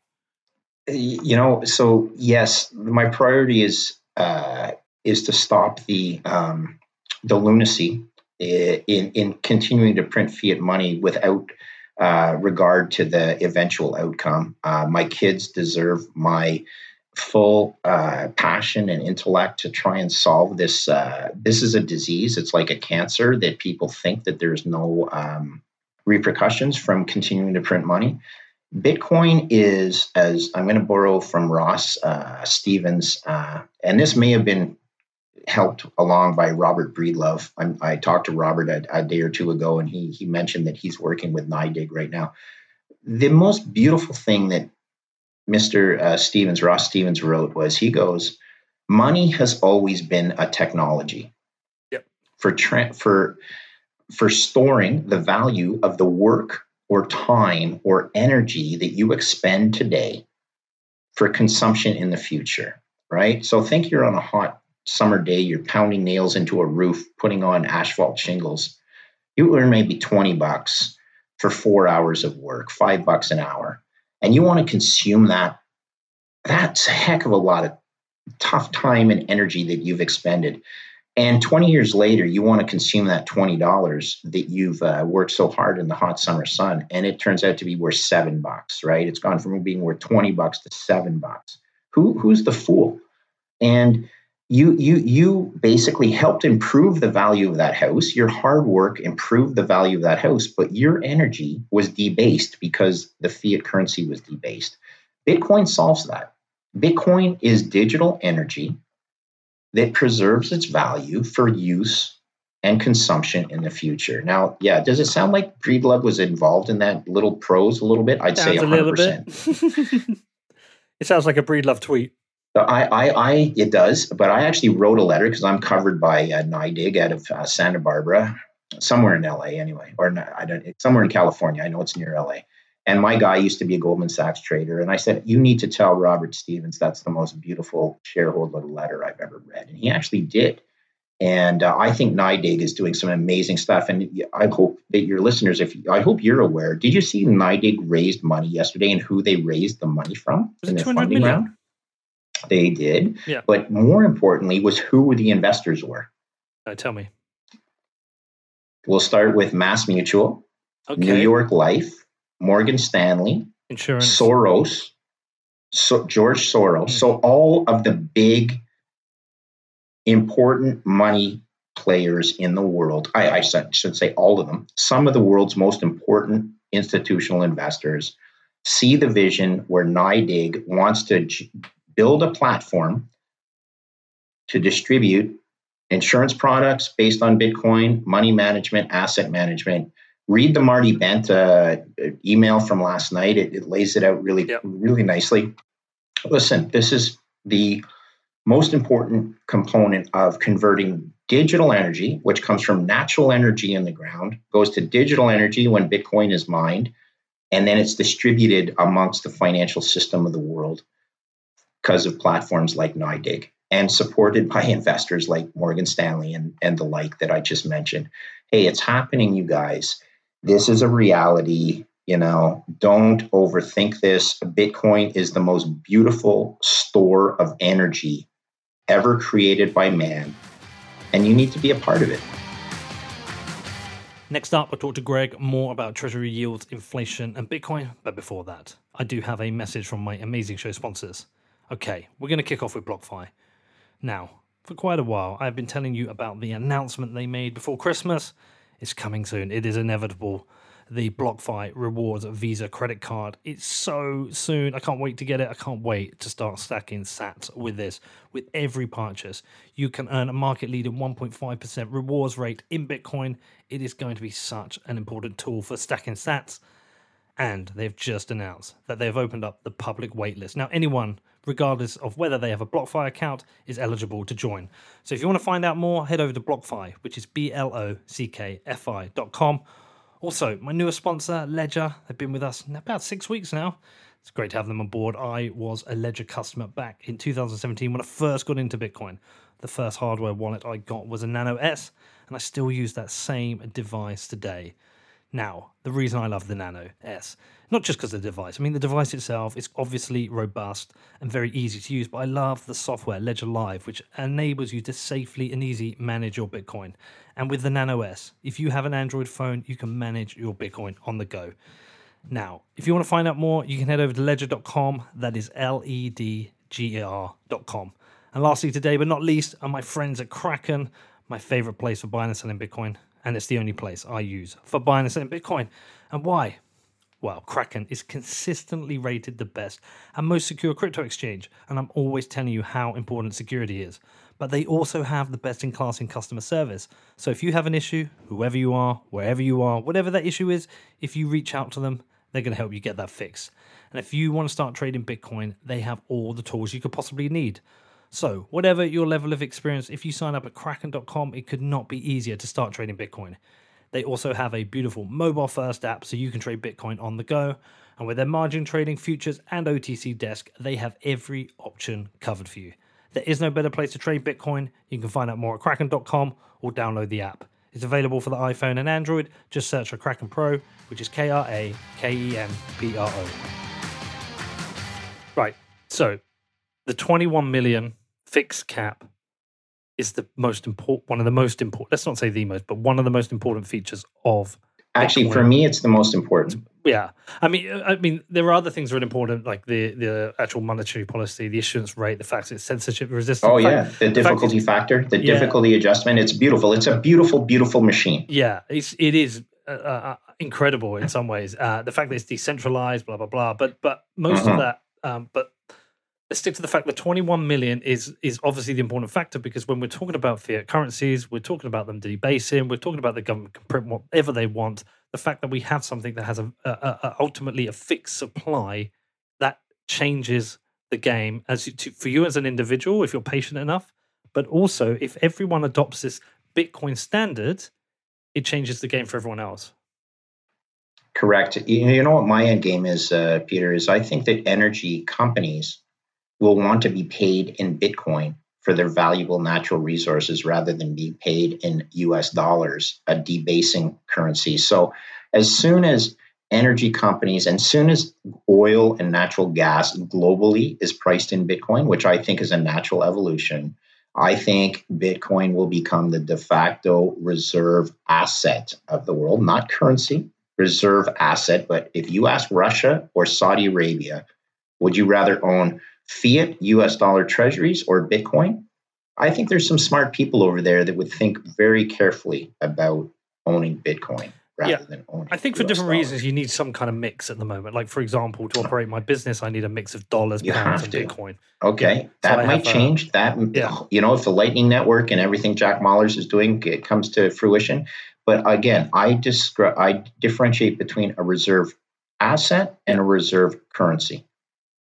Speaker 1: You know, so yes, my priority is uh, is to stop the um, the lunacy in, in continuing to print fiat money without uh, regard to the eventual outcome. Uh, my kids deserve my full uh, passion and intellect to try and solve this. Uh, this is a disease. It's like a cancer that people think that there's no um, repercussions from continuing to print money. Bitcoin is, as I'm going to borrow from Ross uh, Stevens, uh, and this may have been helped along by Robert Breedlove. I'm, i talked to Robert a, a, day or two ago, and he he mentioned that he's working with NYDIG right now. The most beautiful thing that Mr. Uh, Stevens, Ross Stevens, wrote was he goes, "Money has always been a technology
Speaker 2: yep.
Speaker 1: for tra- for for storing the value of the work or time or energy that you expend today for consumption in the future." Right. So think you're on a hot summer day, you're pounding nails into a roof, putting on asphalt shingles, you earn maybe 20 bucks for four hours of work, five bucks an hour, and you want to consume that, that's a heck of a lot of tough time and energy that you've expended. And 20 years later, you want to consume that $20 that you've uh, worked so hard in the hot summer sun. And it turns out to be worth seven bucks, right? It's gone from being worth 20 bucks to seven bucks. Who, who's the fool? And you you you basically helped improve the value of that house your hard work improved the value of that house but your energy was debased because the fiat currency was debased bitcoin solves that bitcoin is digital energy that preserves its value for use and consumption in the future now yeah does it sound like breedlove was involved in that little prose a little bit i'd
Speaker 2: Sounds
Speaker 1: say 100%
Speaker 2: a little bit. it sounds like a Breedlove tweet.
Speaker 1: I, I, I, it does, but I actually wrote a letter because I'm covered by uh, NYDIG out of uh, Santa Barbara, somewhere in LA anyway, or not, I don't, somewhere in California. I know it's near LA. And my guy used to be a Goldman Sachs trader. And I said, You need to tell Robert Stevens that's the most beautiful shareholder letter I've ever read. And he actually did. And uh, I think NYDIG is doing some amazing stuff. And I hope that your listeners, if I hope you're aware, did you see NYDIG raised money yesterday and who they raised the money from
Speaker 2: Was
Speaker 1: in their
Speaker 2: 200
Speaker 1: funding
Speaker 2: million?
Speaker 1: round? They did.
Speaker 2: Yeah.
Speaker 1: But more importantly, was who the investors were.
Speaker 2: No, tell me.
Speaker 1: We'll start with MassMutual,
Speaker 2: Okay.
Speaker 1: New York Life, Morgan Stanley,
Speaker 2: Insurance.
Speaker 1: Soros, so George Soros.
Speaker 2: Mhm.
Speaker 1: So all of the big, important money players in the world. I, I should say all of them. Some of the world's most important institutional investors see the vision where NYDIG wants to j- build a platform to distribute insurance products based on Bitcoin, money management, asset management. Read the Marty Bent uh, email from last night. It, it lays it out really,
Speaker 2: Yep.
Speaker 1: really nicely. Listen, this is the most important component of converting digital energy, which comes from natural energy in the ground, goes to digital energy when Bitcoin is mined, and then it's distributed amongst the financial system of the world because of platforms like NYDIG and supported by investors like Morgan Stanley and, and the like that I just mentioned. Hey, it's happening, you guys. This is a reality. You know, don't overthink this. Bitcoin is the most beautiful store of energy ever created by man, and you need to be a part of it.
Speaker 2: Next up, I'll talk to Greg more about treasury yields, inflation, and Bitcoin. But before that, I do have a message from my amazing show sponsors. Okay, we're going to kick off with BlockFi. Now, for quite a while, I've been telling you about the announcement they made before Christmas. It's coming soon, it is inevitable. The BlockFi Rewards Visa credit card. It's so soon. I can't wait to get it. I can't wait to start stacking sats with this. With every purchase, you can earn a market leading 1.5% rewards rate in Bitcoin. It is going to be such an important tool for stacking sats. And they've just announced that they've opened up the public waitlist. Now, anyone, regardless of whether they have a BlockFi account, is eligible to join. So if you want to find out more, head over to BlockFi, which is B L O C K F I.com. Also, my newest sponsor, Ledger, they've been with us about six weeks now. It's great to have them on board. I was a Ledger customer back in 2017 when I first got into Bitcoin. The first hardware wallet I got was a Nano S, and I still use that same device today. Now, the reason I love the Nano S, not just because of the device. I mean, the device itself is obviously robust and very easy to use, but I love the software Ledger Live, which enables you to safely and easy manage your Bitcoin. And with the Nano S, if you have an Android phone, you can manage your Bitcoin on the go. Now, if you want to find out more, you can head over to ledger.com. That is L E D G E R.com. And lastly, today but not least, are my friends at Kraken, my favorite place for buying and selling Bitcoin. And it's the only place I use for buying and selling Bitcoin. And why? Well, Kraken is consistently rated the best and most secure crypto exchange, and I'm always telling you how important security is. But they also have the best in class in customer service. So if you have an issue, whoever you are, wherever you are, whatever that issue is, if you reach out to them, they're going to help you get that fixed. And if you want to start trading Bitcoin, they have all the tools you could possibly need. So, whatever your level of experience, if you sign up at kraken.com, it could not be easier to start trading Bitcoin. They also have a beautiful mobile first app so you can trade Bitcoin on the go. And with their margin trading, futures, and OTC desk, they have every option covered for you. There is no better place to trade Bitcoin. You can find out more at kraken.com or download the app. It's available for the iPhone and Android. Just search for Kraken Pro, which is K R A K E N P R O. Right. So, the 21 million fixed cap is the most important one of the most important let's not say the most but one of the most important features of
Speaker 1: Actually, for me, it's the most important.
Speaker 2: yeah, I mean, uh, I mean, there are other things that are important, like the the actual monetary policy, the issuance rate, the fact that it's censorship resistant.
Speaker 1: Oh yeah, the difficulty factor, the yeah. difficulty adjustment. It's beautiful. It's a beautiful, beautiful machine.
Speaker 2: Yeah, it's it is uh, uh, incredible in some ways. Uh, the fact that it's decentralized, blah blah blah. But but most mm-hmm. of that, um, but let's stick to the fact that 21 million is is obviously the important factor because when we're talking about fiat currencies, we're talking about them debasing, we're talking about the government can print whatever they want. The fact that we have something that has a, a, a ultimately a fixed supply that changes the game as to, for you as an individual if you're patient enough but also if everyone adopts this bitcoin standard it changes the game for everyone else.
Speaker 1: Correct. You know what my end game is uh, peter is i think that energy companies will want to be paid in bitcoin for their valuable natural resources rather than be paid in US dollars, a debasing currency. So, as soon as energy companies and as soon as oil and natural gas globally is priced in Bitcoin, which I think is a natural evolution, I think Bitcoin will become the de facto reserve asset of the world, not currency, reserve asset. But if you ask Russia or Saudi Arabia, would you rather own fiat US dollar treasuries or Bitcoin, I think there's some smart people over there that would think very carefully about owning Bitcoin rather yeah. than owning.
Speaker 2: I think for US different dollars. reasons, you need some kind of mix at the moment. Like, for example, to operate my business, I need a mix of dollars, you pounds, and Bitcoin.
Speaker 1: Okay, yeah. that so might uh, change. A, that yeah. you know, if the Lightning Network and everything Jack Mallers is doing it comes to fruition. But again, I describe I differentiate between a reserve asset and a reserve currency.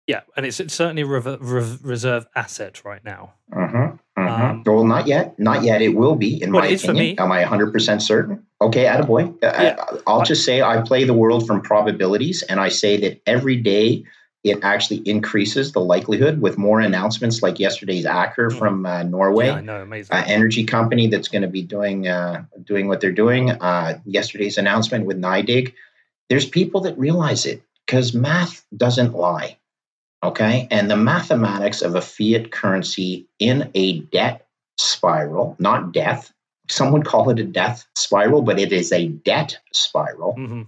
Speaker 2: Yeah, and it's, it's certainly a re- re- reserve asset right now.
Speaker 1: Mm-hmm, mm-hmm. Um, well, not yet. Not yet. It will be, in well, my opinion. Am I 100% certain? Okay, attaboy. Uh, yeah. I, will just say I play the world from probabilities, and I say that every day it actually increases the likelihood with more announcements like yesterday's Aker mm. from uh, Norway.
Speaker 2: Yeah, I know, amazing.
Speaker 1: Uh, energy company that's going to be doing uh, doing what they're doing. Uh, yesterday's announcement with NYDIG. There's people that realize it because math doesn't lie. Okay. And the mathematics of a fiat currency in a debt spiral, not death. Some would call it a death spiral, but it is a debt spiral, mm-hmm.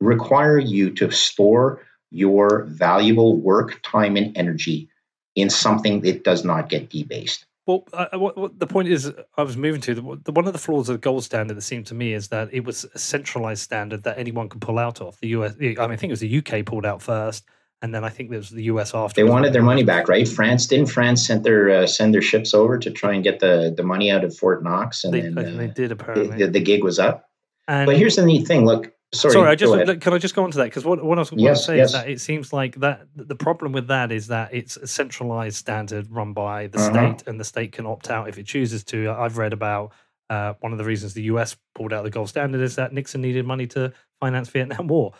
Speaker 1: require you to store your valuable work, time, and energy in something that does not get debased.
Speaker 2: Well, uh, what, what, the point is, I was moving to the, the, one of the flaws of the gold standard that seemed to me is that it was a centralized standard that anyone could pull out of. The US, I mean, I think it was the UK pulled out first, and then I think there's the U.S. after.
Speaker 1: They wanted their money back, right? France didn't. France sent their uh, send their ships over to try and get the the money out of Fort Knox, and
Speaker 2: they,
Speaker 1: then uh,
Speaker 2: they did apparently.
Speaker 1: The, the, gig was up. And but here's the neat thing. Look, sorry,
Speaker 2: sorry. I just can I just go on to that because what, what I was going yes, to say yes. is that it seems like that the problem with that is that it's a centralized standard run by the uh-huh. state, and the state can opt out if it chooses to. I've read about. Uh, one of the reasons the US pulled out the gold standard is that Nixon needed money to finance Vietnam War.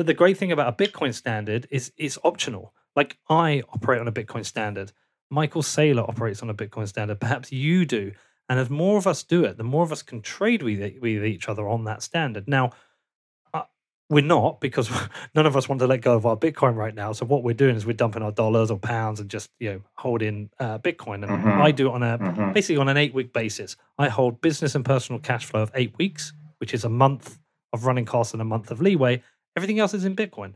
Speaker 2: But the great thing about a Bitcoin standard is it's optional. Like I operate on a Bitcoin standard. Michael Saylor operates on a Bitcoin standard. Perhaps you do. And as more of us do it, the more of us can trade with, with each other on that standard. Now, uh, we're not because none of us want to let go of our Bitcoin right now. So what we're doing is we're dumping our dollars or pounds and just you know holding uh, Bitcoin. And mm-hmm. I do it on a mm-hmm. basically on an eight week basis. I hold business and personal cash flow of eight weeks, which is a month of running costs and a month of leeway. Everything else is in Bitcoin.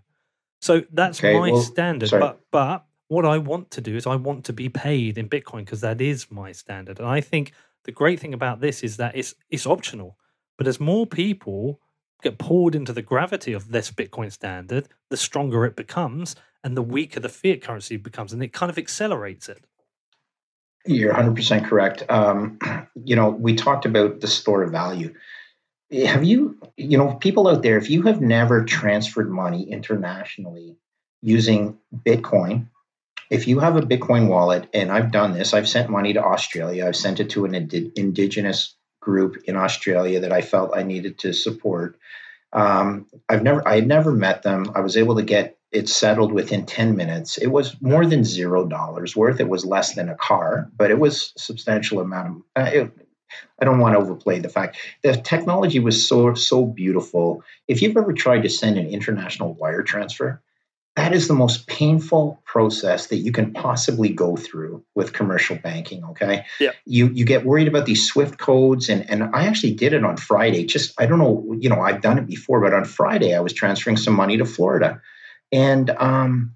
Speaker 2: So that's okay, my well, standard. Sorry. But but what I want to do is I want to be paid in Bitcoin because that is my standard. And I think the great thing about this is that it's it's optional. But as more people get pulled into the gravity of this Bitcoin standard, the stronger it becomes and the weaker the fiat currency becomes. And it kind of accelerates it.
Speaker 1: You're 100% correct. Um, you know, we talked about the store of value have you you know people out there if you have never transferred money internationally using bitcoin if you have a bitcoin wallet and i've done this i've sent money to australia i've sent it to an ind- indigenous group in australia that i felt i needed to support um, i've never i had never met them i was able to get it settled within 10 minutes it was more than zero dollars worth it was less than a car but it was a substantial amount of uh, it, I don't want to overplay the fact. The technology was so so beautiful. If you've ever tried to send an international wire transfer, that is the most painful process that you can possibly go through with commercial banking okay?
Speaker 2: Yeah.
Speaker 1: You you get worried about these swift codes and and i actually did it on friday. Just i don't know you know i've done it before but on friday i was transferring some money to florida. And um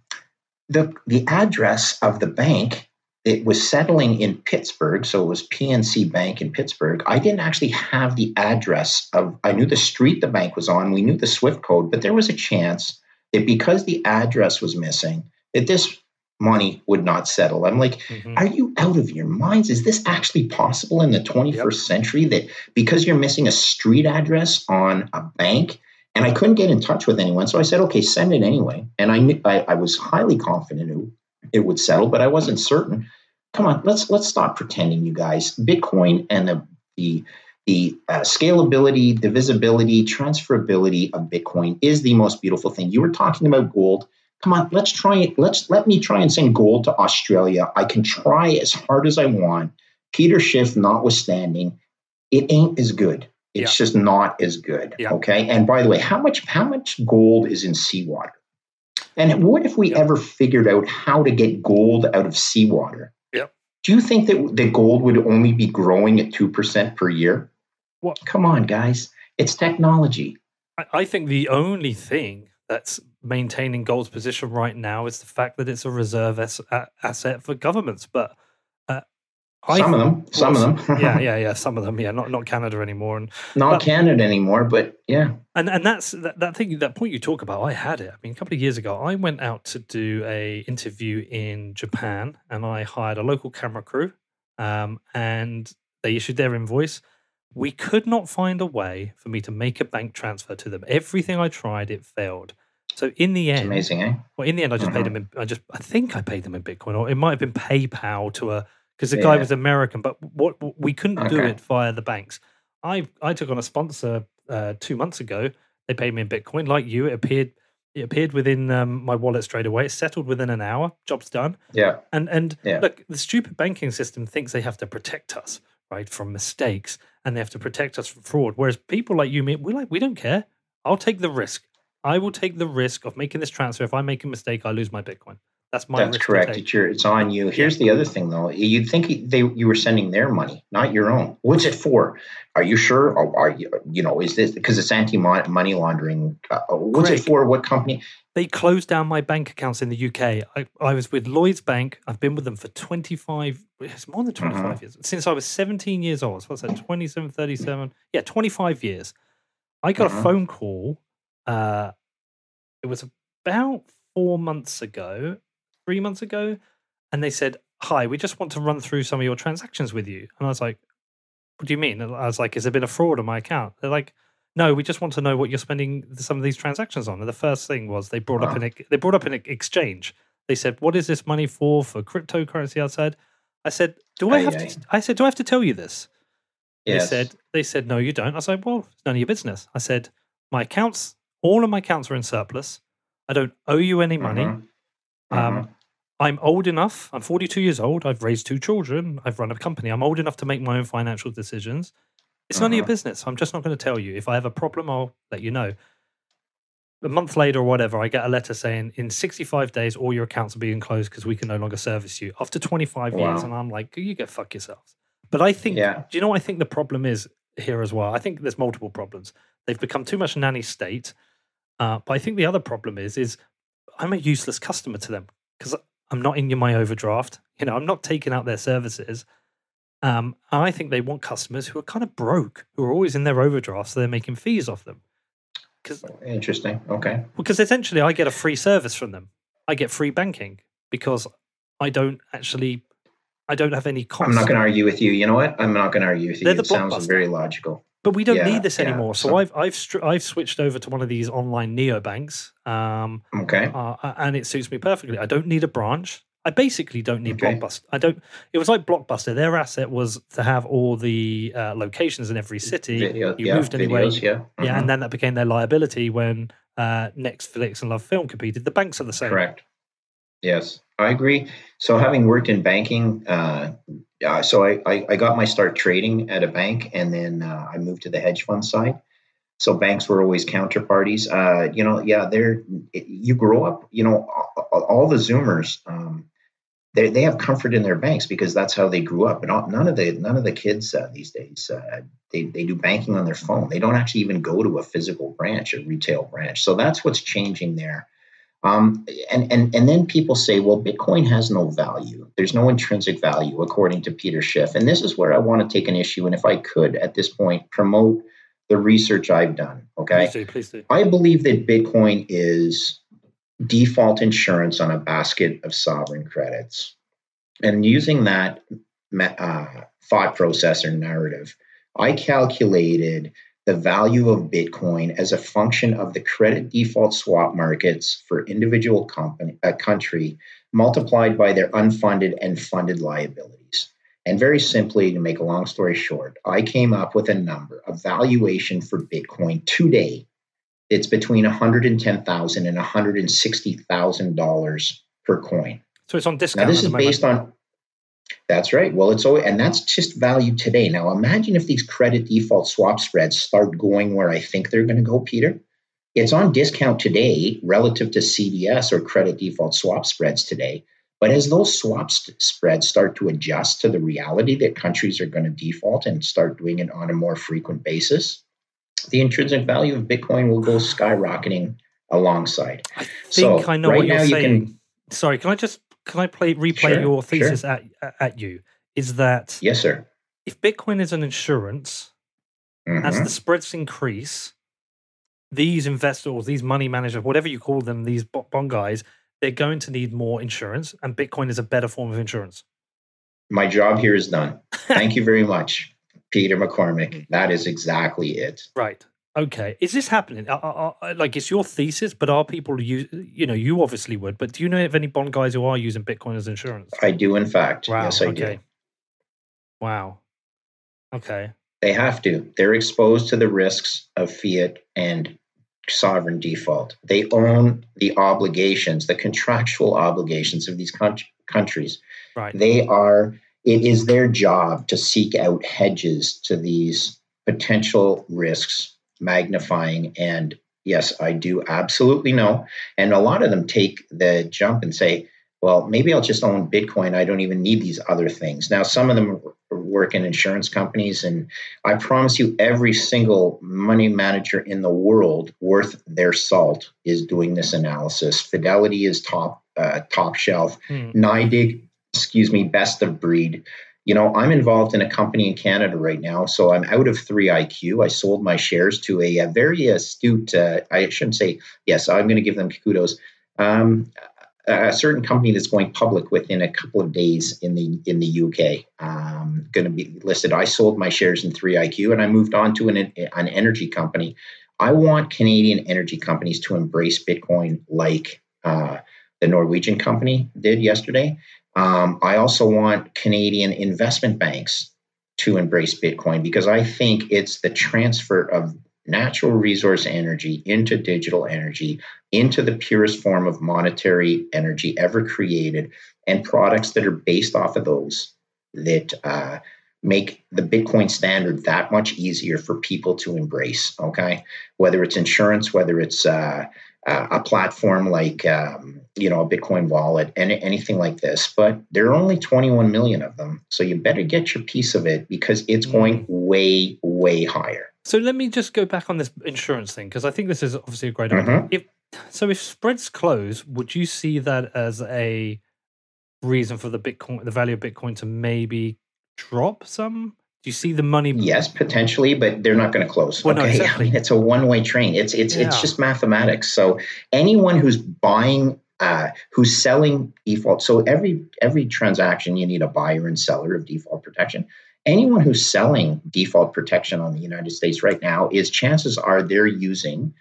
Speaker 1: the the address of the bank it was settling in Pittsburgh, so it was PNC Bank in Pittsburgh. I didn't actually have the address of I knew the street the bank was on, we knew the Swift code, but there was a chance that because the address was missing, that this money would not settle. I'm like, mm-hmm. are you out of your minds? Is this actually possible in the 21st yep. century that because you're missing a street address on a bank? And I couldn't get in touch with anyone. So I said, okay, send it anyway. And I, I, I was highly confident it would settle, but I wasn't certain. Come on, let's let's stop pretending, you guys. Bitcoin and the the the uh, scalability, divisibility, transferability of Bitcoin is the most beautiful thing. You were talking about gold. Come on, let's try it. Let's let me try and send gold to Australia. I can try as hard as I want. Peter Schiff notwithstanding, it ain't as good. It's yeah. just not as good. Yeah. Okay. And by the way, how much how much gold is in seawater? And what if we yeah. ever figured out how to get gold out of seawater? Do you think that the gold would only be growing at two percent per year?
Speaker 2: What?
Speaker 1: Come on, guys. It's technology.
Speaker 2: I, I think the only thing that's maintaining gold's position right now is the fact that it's a reserve as, asset for governments. But
Speaker 1: some of them, some of them,
Speaker 2: yeah, yeah, yeah, some of them, yeah, not not Canada anymore, and
Speaker 1: not but, Canada anymore, but yeah,
Speaker 2: and and that's that, that thing that point you talk about. I had it. I mean, a couple of years ago, I went out to do a interview in Japan, and I hired a local camera crew, um, and they issued their invoice we could not find a way for me to make a bank transfer to them. Everything I tried, it failed. So in the end,
Speaker 1: it's amazing, eh?
Speaker 2: Well, in the end, I just mm-hmm. paid them. In, I just, I think I paid them in Bitcoin, or it might have been PayPal to a because the yeah. guy was American. But what we couldn't okay. do it via the banks. I I took on a sponsor uh, two months ago. They paid me in Bitcoin, like you. It appeared it appeared within um, my wallet straight away. It settled within an hour. Job's done.
Speaker 1: Yeah.
Speaker 2: And and
Speaker 1: yeah.
Speaker 2: look, the stupid banking system thinks they have to protect us, right, from mistakes and they have to protect us from fraud. Whereas people like you, me, we like we don't care. I'll take the risk. I will take the risk of making this transfer. If I make a mistake, I lose my Bitcoin. That's my.
Speaker 1: That's correct. It's your. It's on you. Here's the other thing, though. You'd think they you were sending their money, not your own. What's it for? Are you sure? Or are you? You know, is this because it's anti money laundering? Uh, what's Greg, it for? What company?
Speaker 2: They closed down my bank accounts in the UK. I, I was with Lloyd's Bank. I've been with them for 25. It's more than 25 uh-huh. years since I was 17 years old. So what's that? 27, 37. Yeah, 25 years. I got uh-huh. a phone call. Uh, it was about four months ago three months ago, and they said, "Hi, we just want to run through some of your transactions with you." And I was like, "What do you mean?" And I was like, "Has there been a fraud on my account?" They're like, "No, we just want to know what you're spending some of these transactions on." And the first thing was they brought wow. up an they brought up an exchange. They said, "What is this money for? For cryptocurrency?" Outside, I said, "Do I have aye. to?" I said, "Do I have to tell you this?" Yes. They said, "They said no, you don't." I said, "Well, it's none of your business." I said, "My accounts, all of my accounts are in surplus. I don't owe you any money. Mm-hmm. Um, mm-hmm. I'm old enough. I'm 42 years old. I've raised two children. I've run a company. I'm old enough to make my own financial decisions. It's uh-huh. none of your uh-huh. business. I'm just not going to tell you. If I have a problem, I'll let you know. A month later or whatever, I get a letter saying in 65 days, all your accounts are being closed because we can no longer service you after 25 wow. years. And I'm like, you get fuck yourselves. But I think, yeah. do you know what I think the problem is here as well? I think there's multiple problems. They've become too much nanny state. Uh, but I think the other problem is, is I'm a useless customer to them because I'm not in my overdraft. You know, I'm not taking out their services. Um, I think they want customers who are kind of broke, who are always in their overdraft, so they're making fees off them.
Speaker 1: Cause, Interesting. Okay.
Speaker 2: Because essentially, I get a free service from them. I get free banking because I don't actually, I don't have any costs.
Speaker 1: I'm not going to argue with you. You know what? I'm not going to argue with you. They're it sounds very logical.
Speaker 2: But we don't yeah, need this anymore. So, so, I've I've str- I've switched over to one of these online neobanks. Um,
Speaker 1: okay.
Speaker 2: Uh, and it suits me perfectly. I don't need a branch. I basically don't need okay. Blockbuster. I don't. It was like Blockbuster. Their asset was to have all the uh, locations in every city.
Speaker 1: Video,
Speaker 2: you
Speaker 1: yeah,
Speaker 2: moved anywhere.
Speaker 1: Videos, yeah. Mm-hmm.
Speaker 2: yeah, and then that became their liability when uh, Netflix and LoveFilm competed. The banks are the same.
Speaker 1: Correct. Yes, I agree. So, having worked in banking, uh, so I, I, I, got my start trading at a bank, and then uh, I moved to the hedge fund side. So banks were always counterparties. Uh, you know, yeah, they're you grow up. You know, all, all the Zoomers. Um, they, they have comfort in their banks because that's how they grew up. And all, none of the none of the kids uh, these days uh, they they do banking on their phone. They don't actually even go to a physical branch, a retail branch. So that's what's changing there. Um, and and and then people say, well, Bitcoin has no value. There's no intrinsic value, according to Peter Schiff. And this is where I want to take an issue. And if I could, at this point, promote the research I've done. Okay,
Speaker 2: please do, please do.
Speaker 1: I believe that Bitcoin is default insurance on a basket of sovereign credits. And using that uh, thought process or narrative, I calculated the value of Bitcoin as a function of the credit default swap markets for individual company, a country multiplied by their unfunded and funded liabilities. And very simply, to make a long story short, I came up with a number, a valuation for Bitcoin today it's between $110,000 and $160,000 per coin.
Speaker 2: So it's on discount.
Speaker 1: Now, this is based on, that's right. Well, it's always, and that's just value today. Now, imagine if these credit default swap spreads start going where I think they're going to go, Peter. It's on discount today relative to CDS or credit default swap spreads today. But as those swap st- spreads start to adjust to the reality that countries are going to default and start doing it on a more frequent basis, the intrinsic value of Bitcoin will go skyrocketing alongside.
Speaker 2: I think so I know right what you're saying. You can, Sorry, can I just can I play replay sure, your thesis sure. at at you? Is that
Speaker 1: yes, sir?
Speaker 2: If Bitcoin is an insurance, mm-hmm. as the spreads increase, these investors, these money managers, whatever you call them, these bond guys, they're going to need more insurance, and Bitcoin is a better form of insurance.
Speaker 1: My job here is done. Thank you very much. Peter McCormack. Mm. That is exactly it.
Speaker 2: Right. Okay. Is this happening? Are, are, like, it's your thesis, but are people use? You know, you obviously would, but do you know of any bond guys who are using Bitcoin as insurance?
Speaker 1: I do, in fact.
Speaker 2: Wow.
Speaker 1: Yes, I
Speaker 2: okay.
Speaker 1: do.
Speaker 2: Wow. Okay.
Speaker 1: They have to. They're exposed to the risks of fiat and sovereign default. They own the obligations, the contractual obligations of these countries.
Speaker 2: Right.
Speaker 1: They are it is their job to seek out hedges to these potential risks, magnifying. And yes, I do absolutely know. And a lot of them take the jump and say, well, maybe I'll just own Bitcoin. I don't even need these other things. Now, some of them work in insurance companies, and I promise you, every single money manager in the world worth their salt is doing this analysis. Fidelity is top uh, top shelf. Hmm. NYDIG excuse me, best of breed. You know, I'm involved in a company in Canada right now, so I'm out of 3IQ. I sold my shares to a, a very astute, uh, I shouldn't say, yes, I'm going to give them kudos. Um, a certain company that's going public within a couple of days in the in the UK, um, going to be listed. I sold my shares in 3IQ and I moved on to an, an energy company. I want Canadian energy companies to embrace Bitcoin like uh, the Norwegian company did yesterday. Um, I also want Canadian investment banks to embrace Bitcoin because I think it's the transfer of natural resource energy into digital energy, into the purest form of monetary energy ever created, and products that are based off of those that uh, make the Bitcoin standard that much easier for people to embrace. Okay, whether it's insurance, whether it's uh, uh, a platform like um, you know a Bitcoin wallet and anything like this. But there are only 21 million of them, so you better get your piece of it because it's mm. going way way higher.
Speaker 2: So let me just go back on this insurance thing because I think this is obviously a great idea. Mm-hmm. If so, if spreads close, would you see that as a reason for the Bitcoin, the value of Bitcoin to maybe drop some? You see the money?
Speaker 1: Yes, potentially, but they're not going to close.
Speaker 2: Well, okay, no, exactly.
Speaker 1: I mean, it's a one-way train. It's it's yeah. it's just mathematics. So anyone who's buying, uh, who's selling default, so every every transaction you need a buyer and seller of default protection. Anyone who's selling default protection on the United States right now is chances are they're using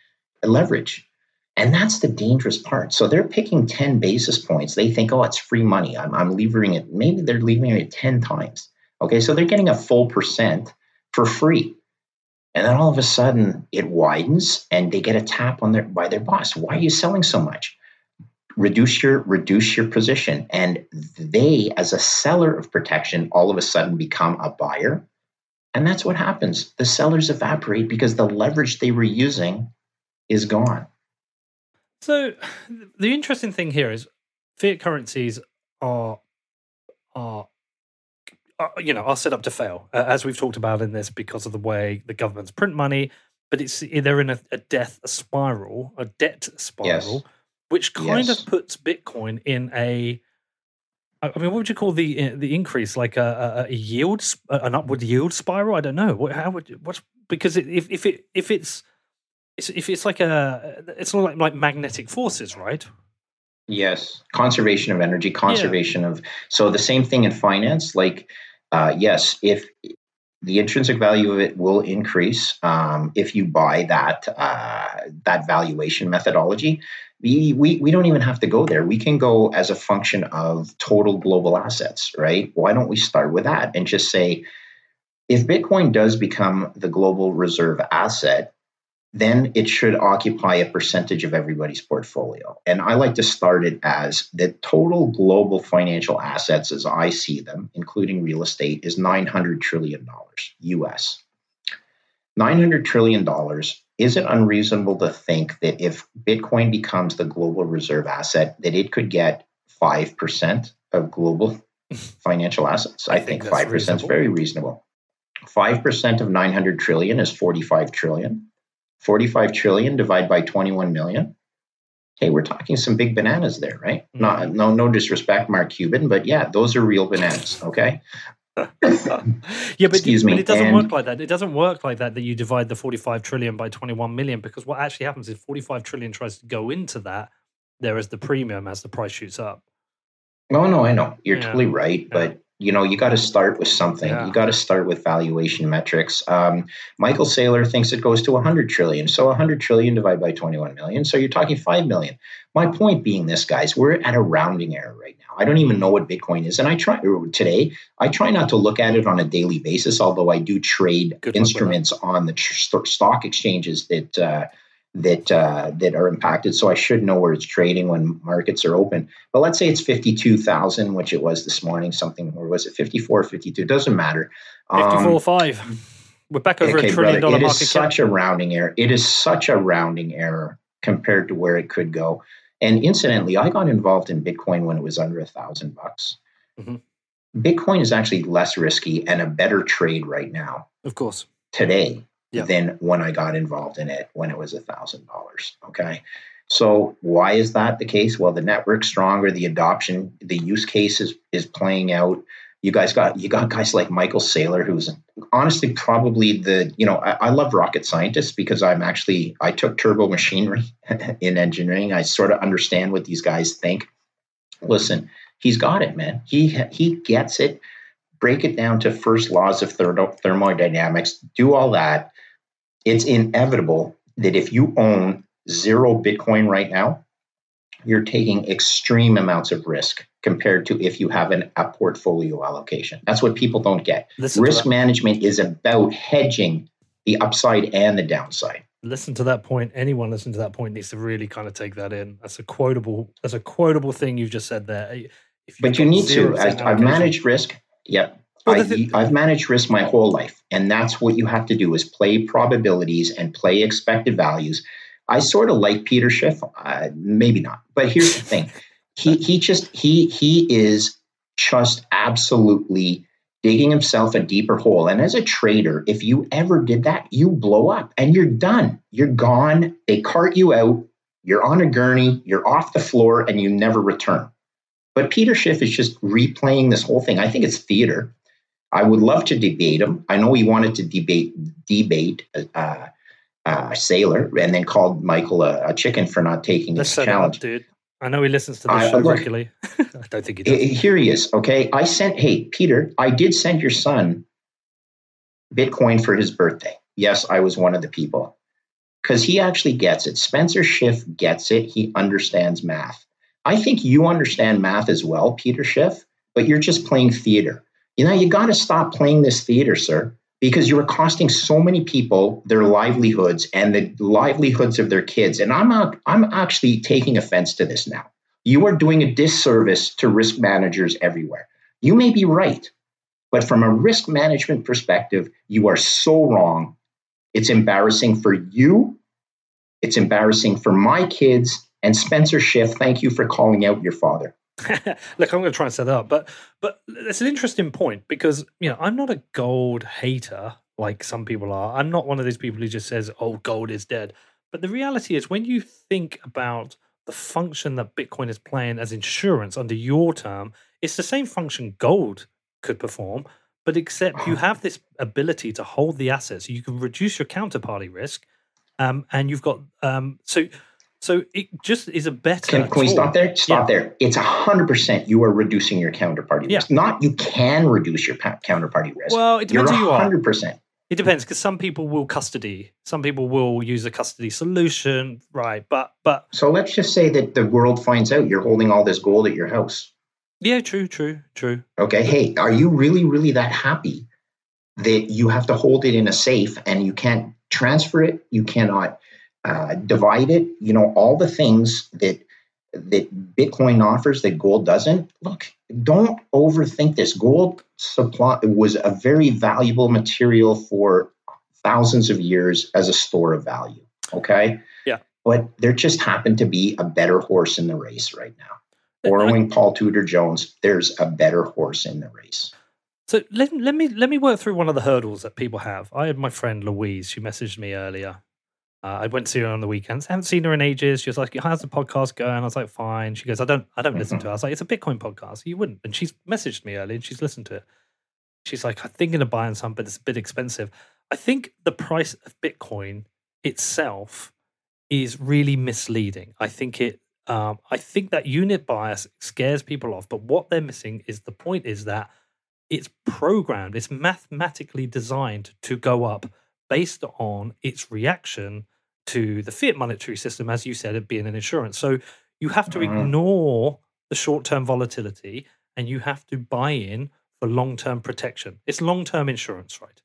Speaker 1: leverage. And that's the dangerous part. So they're picking 10 basis points. They think, oh, it's free money. I'm, I'm levering it. Maybe they're levering it 10 times. Okay, so they're getting a full percent for free. And then all of a sudden it widens and they get a tap on their by their boss. Why are you selling so much? Reduce your reduce your position. And they, as a seller of protection, all of a sudden become a buyer. And that's what happens. The sellers evaporate because the leverage they were using is gone.
Speaker 2: So the interesting thing here is fiat currencies are are, are you know are set up to fail uh, as we've talked about in this because of the way the governments print money but it's they're in a, a death spiral a debt spiral yes. which kind yes. of puts bitcoin in a I mean, what would you call the uh, the increase? Like a, a, yield, an upward yield spiral? I don't know. What, how would what's because if if it if it's it's if it's like a it's not like like magnetic forces, right?
Speaker 1: Yes, conservation of energy, conservation yeah. of so the same thing in finance. Like, uh, yes, if the intrinsic value of it will increase um, if you buy that uh, that valuation methodology. We, we we don't even have to go there. We can go as a function of total global assets, right? Why don't we start with that and just say, if Bitcoin does become the global reserve asset, then it should occupy a percentage of everybody's portfolio. And I like to start it as the total global financial assets, as I see them, including real estate, is $900 trillion US. $900 trillion. Is it unreasonable to think that if Bitcoin becomes the global reserve asset, that it could get 5% of global financial assets? I, I think, think 5% reasonable. is very reasonable. 5% of 900 trillion is 45 trillion. 45 trillion divided by 21 million. Hey, we're talking some big bananas there, right? Mm-hmm. Not, no, no disrespect, Mark Cuban, but yeah, those are real bananas. Okay.
Speaker 2: yeah, but, Excuse me. but it doesn't and, work like that. It doesn't work like that. That you divide the 45 trillion by 21 million, because what actually happens is 45 trillion tries to go into that, there is the premium as the price shoots up.
Speaker 1: Oh no, I know you're yeah. totally right, yeah. but you know you got to start with something. Yeah. you got to start with valuation metrics. Um, michael saylor thinks it goes to 100 trillion. So 100 trillion divided by 21 million. So you're talking 5 million. My point being this guys we're at a rounding error right now. I don't even know what bitcoin is. And i try today i try not to look at it on a daily basis although i do trade Good instruments on the tr- stock exchanges that uh, that uh, that are impacted. So I should know where it's trading when markets are open. But let's say it's 52,000, which it was this morning, something, or was it 54, 52? It doesn't matter.
Speaker 2: 54 um, 5. We're back over okay, a trillion
Speaker 1: dollar market It is such cap. a rounding error. It is such a rounding error compared to where it could go. And incidentally, I got involved in Bitcoin when it was under a thousand bucks. Mm-hmm. Bitcoin is actually less risky and a better trade right now.
Speaker 2: Of course.
Speaker 1: Today yep. than when I got involved in it when it was a thousand dollars. Okay. So why is that the case? Well, the network's stronger, the adoption, the use case is, is playing out. You guys got you got guys like Michael Saylor, who's honestly probably the you know I, I love rocket scientists because I'm actually I took turbo machinery in engineering. I sort of understand what these guys think. Listen, he's got it, man. He he gets it. Break it down to first laws of thermodynamics. Do all that it's inevitable that if you own zero Bitcoin right now, you're taking extreme amounts of risk compared to if you have an, a portfolio allocation. That's what people don't get. Listen risk management is about hedging the upside and the downside.
Speaker 2: Listen to that point. Anyone listen to that point needs to really kind of take that in. That's a quotable. That's a quotable thing you've just said there. You
Speaker 1: but you need to. I've managed risk. Yep. Well, I, have managed risk my whole life, and that's what you have to do: is play probabilities and play expected values. I sort of like Peter Schiff, uh, maybe not, but here's the thing: he he just he he is just absolutely digging himself a deeper hole. And as a trader, if you ever did that, you blow up and you're done. You're gone. They cart you out. You're on a gurney. You're off the floor, and you never return. But Peter Schiff is just replaying this whole thing. I think it's theater. I would love to debate him. I know he wanted to debate debate a uh, uh, Saylor and then called Michael a, a chicken for not taking Let's this challenge.
Speaker 2: Up, dude. I know he listens to the show look, regularly. I don't think he does.
Speaker 1: Here he is. Okay, I sent. Hey, Peter, I did send your son Bitcoin for his birthday. Yes, I was one of the people because he actually gets it. Spencer Schiff gets it. He understands math. I think you understand math as well, Peter Schiff, but you're just playing theater you know, you got to stop playing this theater, sir, because you're costing so many people their livelihoods and the livelihoods of their kids. And I'm not, I'm actually taking offense to this now. You are doing a disservice to risk managers everywhere. You may be right. But from a risk management perspective, you are so wrong. It's embarrassing for you. It's embarrassing for my kids. And Spencer Schiff, thank you for calling out your father.
Speaker 2: Look, I'm going to try and set that up, but but it's an interesting point because you know I'm not a gold hater like some people are. I'm not one of those people who just says, "Oh, gold is dead." But the reality is, when you think about the function that Bitcoin is playing as insurance under your term, it's the same function gold could perform, but except you have this ability to hold the assets. You can reduce your counterparty risk, um, and you've got um, so so it just is a better.
Speaker 1: Can, can we stop there? Stop yeah. there. It's hundred percent. You are reducing your counterparty yeah. risk. Not you can reduce your counterparty risk.
Speaker 2: Well, it depends You're who you are.
Speaker 1: Hundred percent.
Speaker 2: It depends because some people will custody, some people will use a custody solution, right? But but
Speaker 1: so let's just say that the world finds out you're holding all this gold at your house.
Speaker 2: Yeah, true, true, true.
Speaker 1: Okay, hey, are you really, really that happy that you have to hold it in a safe and you can't transfer it, you cannot uh, divide it? You know all the things that that Bitcoin offers that gold doesn't. Look, don't overthink this. Gold supply was a very valuable material for thousands of years as a store of value. Okay.
Speaker 2: Yeah.
Speaker 1: But there just happened to be a better horse in the race right now. Borrowing Paul Tudor Jones, there's a better horse in the race.
Speaker 2: So let, let me let me work through one of the hurdles that people have. I had my friend Louise, she messaged me earlier uh, I went to see her on the weekends. I haven't seen her in ages. She was like, "How's the podcast going?" I was like, "Fine." She goes, "I don't, I don't mm-hmm. listen to it." I was like, "It's a Bitcoin podcast. You wouldn't." And she's messaged me early, and she's listened to it. She's like, "I'm thinking of buying some, but it's a bit expensive." I think the price of Bitcoin itself is really misleading. I think it. Um, I think that unit bias scares people off, but what they're missing is the point is that it's programmed, it's mathematically designed to go up based on its reaction to the fiat monetary system, as you said, it being an insurance. So you have to mm-hmm. ignore the short term volatility and you have to buy in for long term protection. It's long term insurance, right?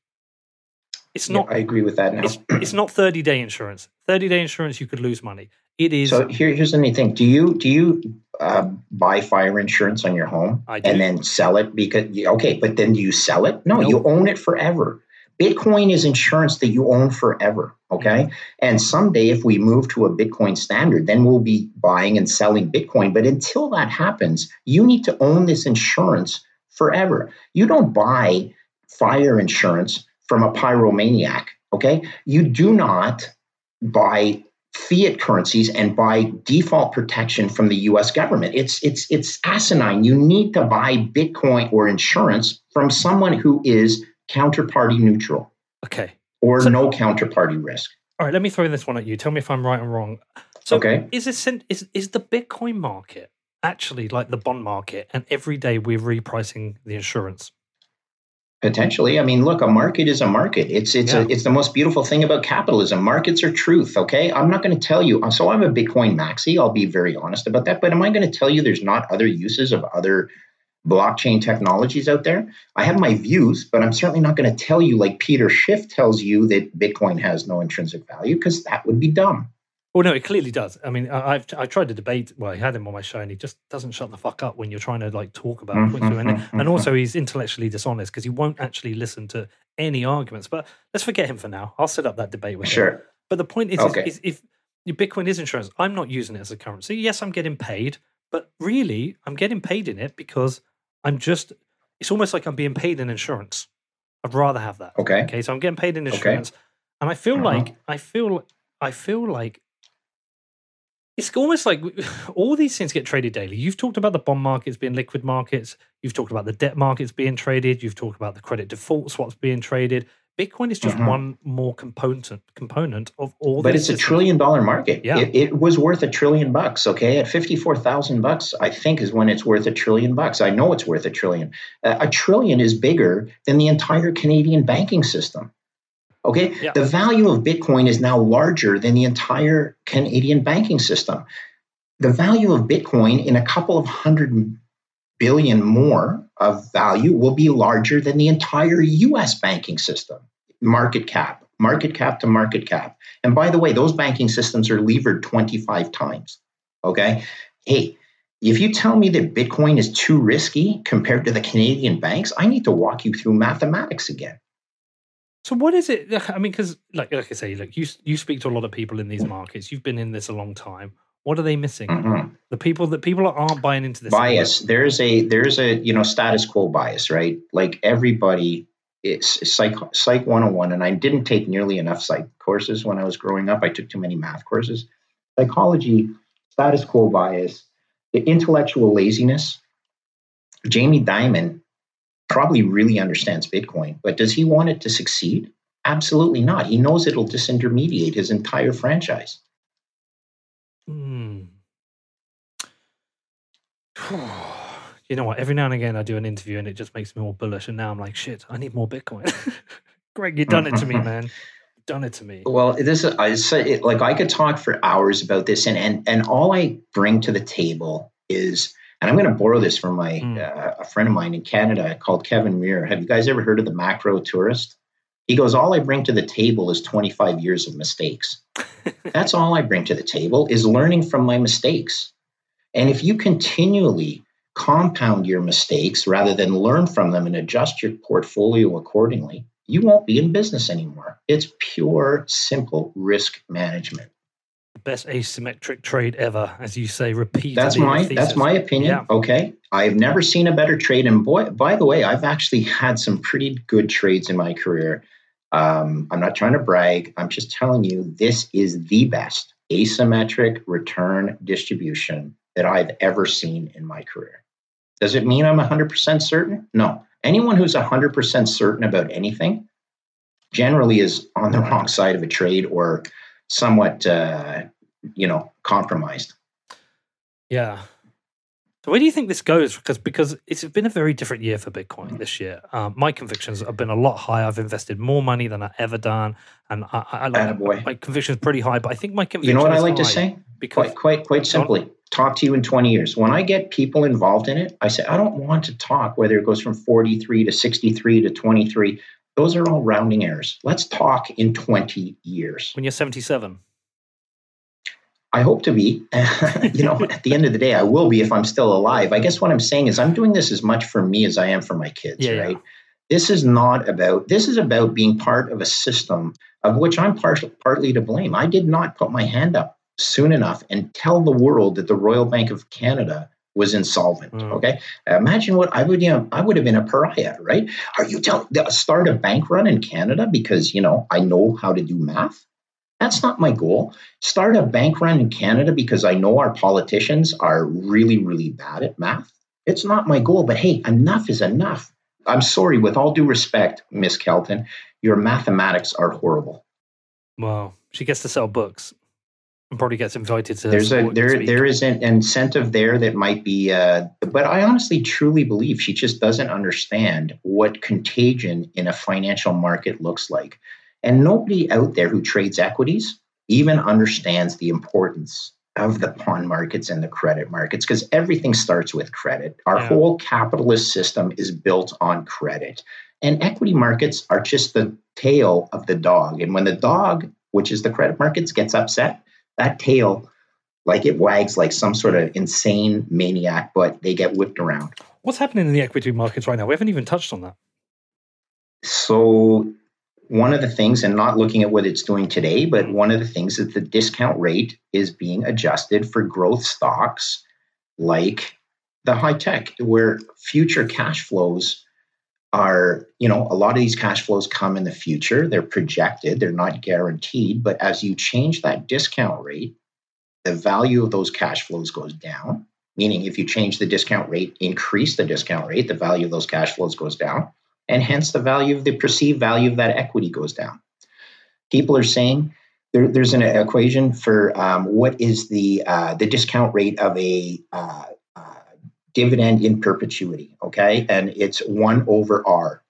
Speaker 2: It's not.
Speaker 1: Yeah, I agree with that now.
Speaker 2: It's, it's not thirty day insurance. Thirty day insurance, you could lose money. It is.
Speaker 1: So here, here's the neat thing: Do you do you uh, buy fire insurance on your home and then sell it because okay, but then do you sell it? No, nope. you own it forever. Bitcoin is insurance that you own forever. Okay. And someday, if we move to a Bitcoin standard, then we'll be buying and selling Bitcoin. But until that happens, you need to own this insurance forever. You don't buy fire insurance from a pyromaniac. Okay. You do not buy fiat currencies and buy default protection from the US government. It's it's it's asinine. You need to buy Bitcoin or insurance from someone who is counterparty neutral.
Speaker 2: Okay.
Speaker 1: Or so, no counterparty risk.
Speaker 2: All right, let me throw this one at you. Tell me if I'm right or wrong. So
Speaker 1: okay.
Speaker 2: is this is is the Bitcoin market actually like the bond market and every day we're repricing the insurance?
Speaker 1: Potentially. I mean, look, a market is a market. It's it's yeah. a, it's the most beautiful thing about capitalism. Markets are truth, okay? I'm not going to tell you. So I'm a Bitcoin maxi. I'll be very honest about that, but am I going to tell you there's not other uses of other blockchain technologies out there. I have my views, but I'm certainly not going to tell you, like Peter Schiff tells you, that Bitcoin has no intrinsic value because that would be dumb.
Speaker 2: Well, no, it clearly does. I mean, I've I tried to debate. Well, I had him on my show, and he just doesn't shut the fuck up when you're trying to like talk about mm-hmm, points. and, mm-hmm, and also, he's intellectually dishonest because he won't actually listen to any arguments. But let's forget him for now. I'll set up that debate with
Speaker 1: sure.
Speaker 2: him. But the point is, okay. is, is if Bitcoin is insurance, I'm not using it as a currency. Yes, I'm getting paid, but really, I'm getting paid in it because I'm just, it's almost like I'm being paid in insurance. I'd rather have that.
Speaker 1: Okay.
Speaker 2: Okay. So I'm getting paid in insurance. Okay. And I feel uh-huh. like, I feel, I feel like it's almost like all these things get traded daily. You've talked about the bond markets being liquid markets. You've talked about the debt markets being traded. You've talked about the credit default swaps being traded. Bitcoin is just mm-hmm. one more component component of all.
Speaker 1: But it's
Speaker 2: systems.
Speaker 1: a trillion dollar market.
Speaker 2: Yeah.
Speaker 1: It, it, was worth a trillion bucks. Okay, at fifty four thousand bucks, I think is when it's worth a trillion bucks. I know it's worth a trillion. Uh, a trillion is bigger than the entire Canadian banking system. Okay, yeah. the value of Bitcoin is now larger than the entire Canadian banking system. The value of Bitcoin in a couple of hundred billion more of value will be larger than the entire US banking system, market cap, market cap to market cap. And by the way, those banking systems are levered 25 times. Okay. Hey, if you tell me that Bitcoin is too risky compared to the Canadian banks, I need to walk you through mathematics again.
Speaker 2: So what is it? I mean, because like like I say, look, you you speak to a lot of people in these markets. You've been in this a long time. What are they missing? Mm-hmm. The people that people aren't buying into this
Speaker 1: bias. Anymore. There's a there's a you know status quo bias, right? Like everybody, it's psych psych 101, and I didn't take nearly enough psych courses when I was growing up. I took too many math courses. Psychology, status quo bias, the intellectual laziness. Jamie Dimon probably really understands Bitcoin, but does he want it to succeed? Absolutely not. He knows it'll disintermediate his entire franchise.
Speaker 2: Hmm. you know what? Every now and again, I do an interview and it just makes me more bullish. And now I'm like, shit, I need more Bitcoin. Greg, you've done it to me, man. You've done it to me.
Speaker 1: Well, this is I say like I could talk for hours about this, and and and all I bring to the table is and I'm going to borrow this from my mm. uh, a friend of mine in Canada called Kevin Muir. Have you guys ever heard of the macro tourist? He goes, all I bring to the table is 25 years of mistakes. That's all I bring to the table is learning from my mistakes. And if you continually compound your mistakes rather than learn from them and adjust your portfolio accordingly, you won't be in business anymore. It's pure, simple risk management
Speaker 2: best asymmetric trade ever, as you say repeat.
Speaker 1: That's my that's my opinion. Yeah. Okay, I've never seen a better trade, and boy, by the way, I've actually had some pretty good trades in my career. Um, I'm not trying to brag. I'm just telling you this is the best asymmetric return distribution that I've ever seen in my career. Does it mean I'm 100% certain? No. Anyone who's 100% certain about anything generally is on the wrong side of a trade or somewhat, uh, you know, compromised.
Speaker 2: Yeah. So where do you think this goes? Because because it's been a very different year for Bitcoin this year. Um, my convictions have been a lot higher. I've invested more money than I've ever done, and I, I, I my conviction is pretty high. But I think my conviction.
Speaker 1: You know what I like to say? Because quite quite quite simply, talk to you in twenty years. When I get people involved in it, I say I don't want to talk whether it goes from forty three to sixty three to twenty three. Those are all rounding errors. Let's talk in 20 years.
Speaker 2: When you're 77.
Speaker 1: I hope to be. you know, at the end of the day, I will be if I'm still alive. I guess what I'm saying is I'm doing this as much for me as I am for my kids, yeah, right? Yeah. This is not about, this is about being part of a system of which I'm part, partly to blame. I did not put my hand up soon enough and tell the world that the Royal Bank of Canada was insolvent. Mm. Okay, imagine what I would. You know, I would have been a pariah, right? Are you telling start a bank run in Canada because you know I know how to do math? That's not my goal. Start a bank run in Canada because I know our politicians are really, really bad at math. It's not my goal. But hey, enough is enough. I'm sorry, with all due respect, Miss Kelton, your mathematics are horrible.
Speaker 2: Well, she gets to sell books and probably gets invited to.
Speaker 1: There's a there there is an incentive there that might be, uh, but I honestly truly believe she just doesn't understand what contagion in a financial market looks like, and nobody out there who trades equities even understands the importance of the bond markets and the credit markets because everything starts with credit. Our yeah. whole capitalist system is built on credit. And equity markets are just the tail of the dog. And when the dog, which is the credit markets, gets upset, that tail, like it wags like some sort of insane maniac, but they get whipped around.
Speaker 2: What's happening in the equity markets right now? We haven't even touched on that.
Speaker 1: So, one of the things, and not looking at what it's doing today, but one of the things is the discount rate is being adjusted for growth stocks like the high tech, where future cash flows are, you know, a lot of these cash flows come in the future. They're projected, they're not guaranteed. But as you change that discount rate, the value of those cash flows goes down. Meaning, if you change the discount rate, increase the discount rate, the value of those cash flows goes down. And hence, the value of the perceived value of that equity goes down. People are saying there, there's an equation for um, what is the uh, the discount rate of a uh, dividend in perpetuity, okay? And it's 1 over R.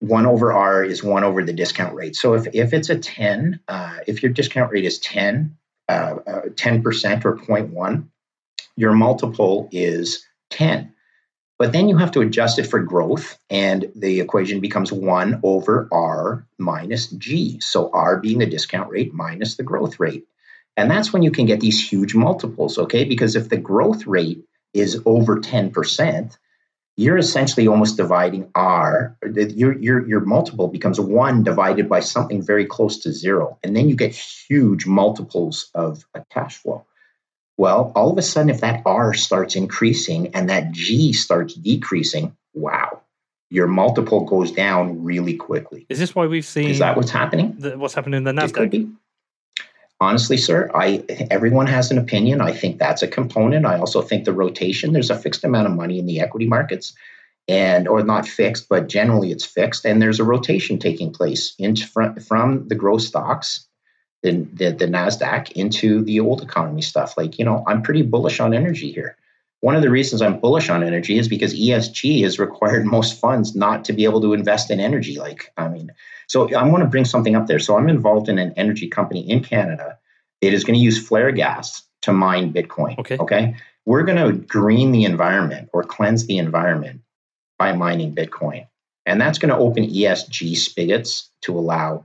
Speaker 1: 1 over R is 1 over the discount rate. So if, if it's a 10, uh, if your discount rate is 10, uh, uh, 10% or 0.1, your multiple is 10. But then you have to adjust it for growth, and the equation becomes 1 over R minus G. So R being the discount rate minus the growth rate. And that's when you can get these huge multiples, okay? Because if the growth rate is over 10%, you're essentially almost dividing R. Your, your, your multiple becomes one divided by something very close to zero. And then you get huge multiples of a cash flow. Well, all of a sudden, if that R starts increasing and that G starts decreasing, wow, your multiple goes down really quickly.
Speaker 2: Is this why we've seen?
Speaker 1: Is that what's happening?
Speaker 2: The, what's happening in the Nasdaq?
Speaker 1: It could be honestly, sir, I everyone has an opinion. I think that's a component. I also think the rotation. There's a fixed amount of money in the equity markets, and or not fixed, but generally it's fixed, and there's a rotation taking place into from, from the growth stocks, the, the the Nasdaq into the old economy stuff. Like you know, I'm pretty bullish on energy here. One of the reasons I'm bullish on energy is because ESG has required most funds not to be able to invest in energy. Like, I mean, so I want to bring something up there. So I'm involved in an energy company in Canada. It is going to use flare gas to mine Bitcoin.
Speaker 2: Okay.
Speaker 1: Okay. We're going to green the environment or cleanse the environment by mining Bitcoin. And that's going to open ESG spigots to allow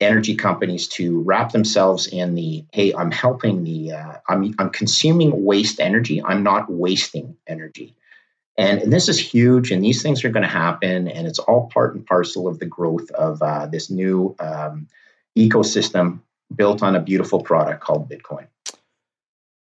Speaker 1: energy companies to wrap themselves in the hey, I'm helping the, uh, I'm, I'm consuming waste energy, I'm not wasting energy. And, and, this is huge, and these things are going to happen, and it's all part and parcel of the growth of uh, this new um, ecosystem built on a beautiful product called Bitcoin.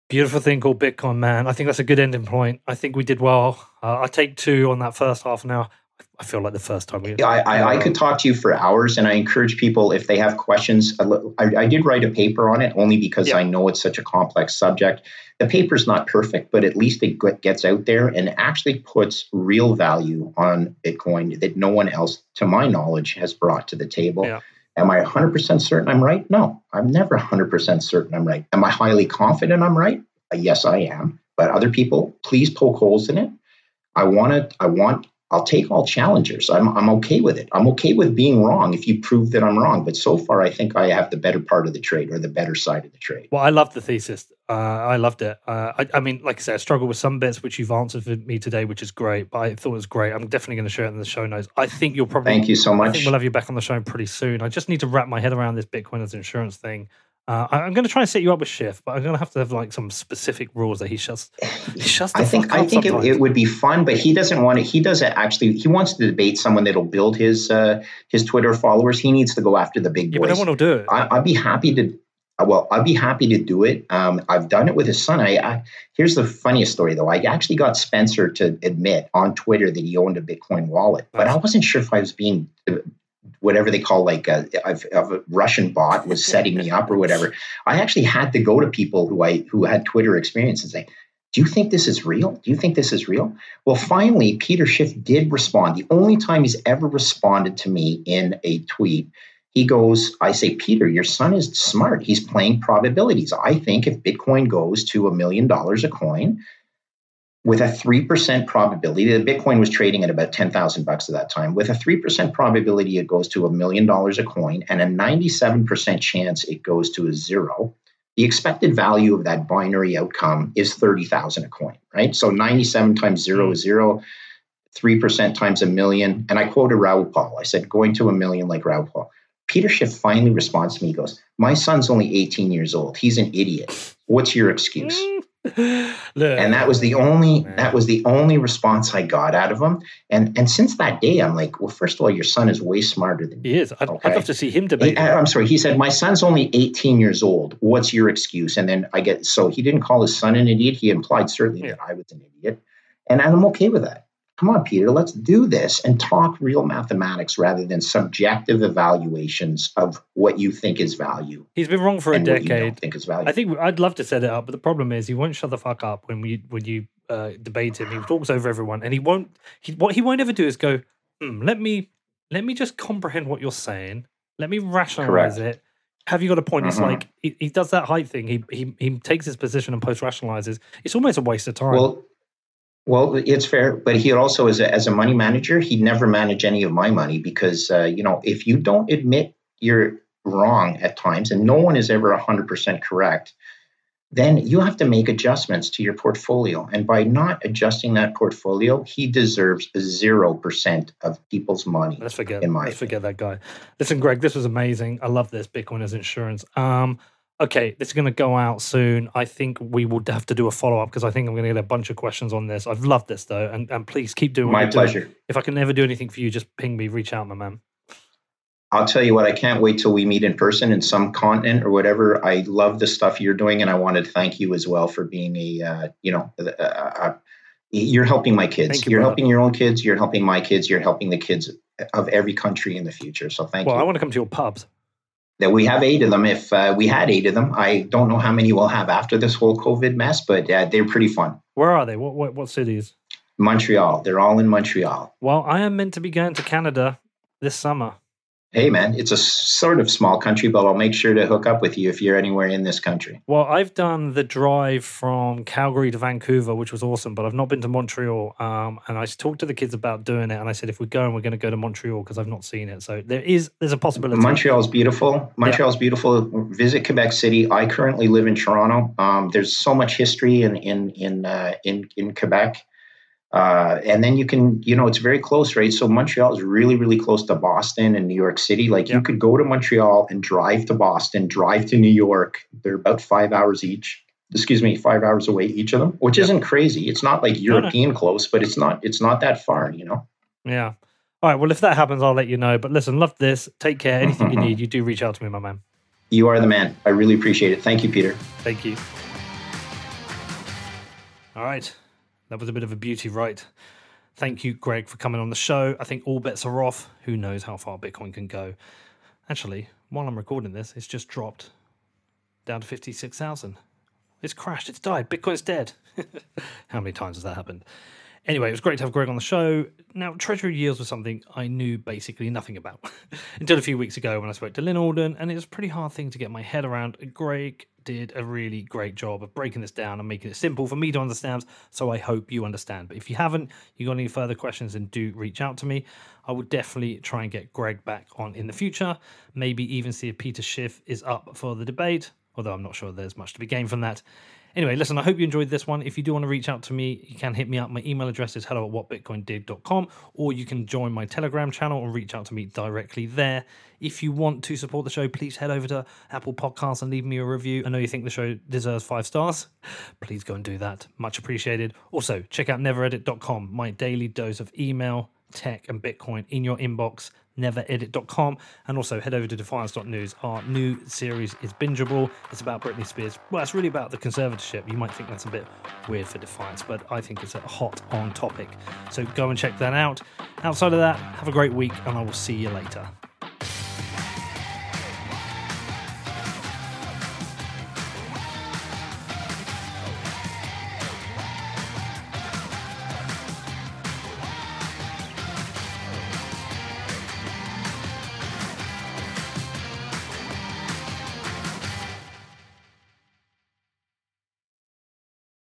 Speaker 2: Beautiful thing called Bitcoin, man. I think that's a good ending point. I think we did well. Uh, I take two on that first half now. I feel like the first time we.
Speaker 1: Yeah, I, I, I, could talk to you for hours, and I encourage people if they have questions. I, I did write a paper on it only because yeah. I know it's such a complex subject. The paper's not perfect, but at least it gets out there and actually puts real value on Bitcoin that no one else, to my knowledge, has brought to the table. Yeah. Am I 100% certain I'm right? No, I'm never 100% certain I'm right. Am I highly confident I'm right? Yes, I am. But other people, please poke holes in it. I want to. I want I'll take all challengers. I'm, I'm okay with it. I'm okay with being wrong if you prove that I'm wrong. But so far, I think I have the better part of the trade or the better side of the trade.
Speaker 2: Well, I love the thesis. Uh, I loved it. Uh, I, I, mean, like I said, I struggle with some bits which you've answered for me today, which is great. But I thought it was great. I'm definitely going to share it in the show notes. I think you'll probably.
Speaker 1: Thank you so much.
Speaker 2: I think we'll have you back on the show pretty soon. I just need to wrap my head around this Bitcoin as insurance thing. Uh, I'm going to try and set you up with Schiff, but I'm going to have to have like some specific rules that he shuts. He shuts
Speaker 1: I think I think it, it, would be fun, but he doesn't want it. He doesn't actually. He wants to debate someone that'll build his uh, his Twitter followers. He needs to go after the big boys.
Speaker 2: Yeah, but I want to do it.
Speaker 1: I, would be happy to. Well, I'd be happy to do it. Um, I've done it with his son. I, I here's the funniest story though. I actually got Spencer to admit on Twitter that he owned a Bitcoin wallet, but I wasn't sure if I was being whatever they call like a, a, Russian bot was setting me up or whatever. I actually had to go to people who I who had Twitter experience and say, "Do you think this is real? Do you think this is real?" Well, finally, Peter Schiff did respond. The only time he's ever responded to me in a tweet. He goes, I say, Peter, your son is smart. He's playing probabilities. I think if Bitcoin goes to a million dollars a coin, with a 3% probability, the Bitcoin was trading at about 10,000 bucks at that time. With a 3% probability, it goes to a million dollars a coin and a 97% chance it goes to a zero. The expected value of that binary outcome is 30,000 a coin, right? So 97 times zero hmm. is zero, 3% times a million. And I quoted Raoul Paul. I said, going to a million like Raoul Paul. Peter Schiff finally responds to me. He goes, My son's only 18 years old. He's an idiot. What's your excuse? Mm. And that was the only that was the only response I got out of him. And and since that day, I'm like, well, first of all, your son is way smarter than
Speaker 2: he is. I'd, okay? I'd love to see him debate.
Speaker 1: He, I'm sorry. He said, my son's only 18 years old. What's your excuse? And then I get so he didn't call his son an idiot. He implied certainly yeah. that I was an idiot, and I'm okay with that come on, Peter, let's do this and talk real mathematics rather than subjective evaluations of what you think is value.
Speaker 2: He's been wrong for a decade.
Speaker 1: think is value.
Speaker 2: I think I'd love to set it up, but the problem is he won't shut the fuck up when we when you uh, debate him. He talks over everyone, and he won't. He, what he won't ever do is go, hmm, "Let me let me just comprehend what you're saying. Let me rationalize Correct. it." Have you got a point? It's mm-hmm. like he, he does that height thing. He, he he takes his position and post rationalizes. It's almost a waste of time.
Speaker 1: Well, well, it's fair, but he also, as a, as a money manager, he'd never manage any of my money because, uh, you know, if you don't admit you're wrong at times, and no one is ever 100% correct, then you have to make adjustments to your portfolio. And by not adjusting that portfolio, he deserves 0% of people's money.
Speaker 2: Let's forget, let's opinion. forget that guy. Listen, Greg, this was amazing. I love this Bitcoin as insurance. Um, Okay, this is going to go out soon. I think we will have to do a follow up because I think I'm going to get a bunch of questions on this. I've loved this though, and, and please keep doing.
Speaker 1: My pleasure.
Speaker 2: Doing. If I can never do anything for you, just ping me, reach out, my man.
Speaker 1: I'll tell you what, I can't wait till we meet in person in some continent or whatever. I love the stuff you're doing, and I want to thank you as well for being a, uh, you know, uh, uh, you're helping my kids.
Speaker 2: You,
Speaker 1: you're brother. helping your own kids. You're helping my kids. You're helping the kids of every country in the future. So thank
Speaker 2: well,
Speaker 1: you.
Speaker 2: Well, I want to come to your pubs.
Speaker 1: That we have eight of them. If uh, we had eight of them, I don't know how many we'll have after this whole COVID mess, but uh, they're pretty fun.
Speaker 2: Where are they? What, what what cities?
Speaker 1: Montreal. They're all in Montreal.
Speaker 2: Well, I am meant to be going to Canada this summer
Speaker 1: hey man it's a sort of small country but i'll make sure to hook up with you if you're anywhere in this country.
Speaker 2: Well i've done the drive from calgary to vancouver which was awesome but i've not been to montreal um, and i talked to the kids about doing it and i said if we're going we're going to go to montreal because i've not seen it. So there is there's a possibility.
Speaker 1: Montreal's beautiful. Montreal's yeah. beautiful. Visit quebec city. I currently live in toronto. Um, there's so much history in in in uh, in, in quebec uh, and then you can, you know, it's very close, right? So Montreal is really, really close to Boston and New York City. Like yeah. you could go to Montreal and drive to Boston, drive to New York. They're about five hours each. Excuse me, five hours away each of them, which yeah. isn't crazy. It's not like European no, no. close, but it's not. It's not that far, you know.
Speaker 2: Yeah. All right. Well, if that happens, I'll let you know. But listen, love this. Take care. Anything you need, you do reach out to me, my man.
Speaker 1: You are the man. I really appreciate it. Thank you, Peter.
Speaker 2: Thank you. All right. That was a bit of a beauty, right? Thank you, Greg, for coming on the show. I think all bets are off. Who knows how far Bitcoin can go? Actually, while I'm recording this, it's just dropped down to 56,000. It's crashed, it's died. Bitcoin's dead. how many times has that happened? Anyway, it was great to have Greg on the show. Now, Treasury yields was something I knew basically nothing about until a few weeks ago when I spoke to Lyn Alden, and it was a pretty hard thing to get my head around. Greg did a really great job of breaking this down and making it simple for me to understand, so I hope you understand. But if you haven't, you got any further questions, then do reach out to me. I will definitely try and get Greg back on in the future, maybe even see if Peter Schiff is up for the debate, although I'm not sure there's much to be gained from that. Anyway, listen, I hope you enjoyed this one. If you do want to reach out to me, you can hit me up. My email address is hello at whatbitcoindid.com, or you can join my Telegram channel and reach out to me directly there. If you want to support the show, please head over to Apple Podcasts and leave me a review. I know you think the show deserves five stars. Please go and do that. Much appreciated. Also, check out neveredit.com, my daily dose of email, tech, and Bitcoin in your inbox neveredit.com and also head over to defiance.news. Our new series is bingeable. It's about Britney Spears. Well, it's really about the conservatorship. You might think that's a bit weird for Defiance, but I think it's a hot on topic. So go and check that out. Outside of that, have a great week and I will see you later.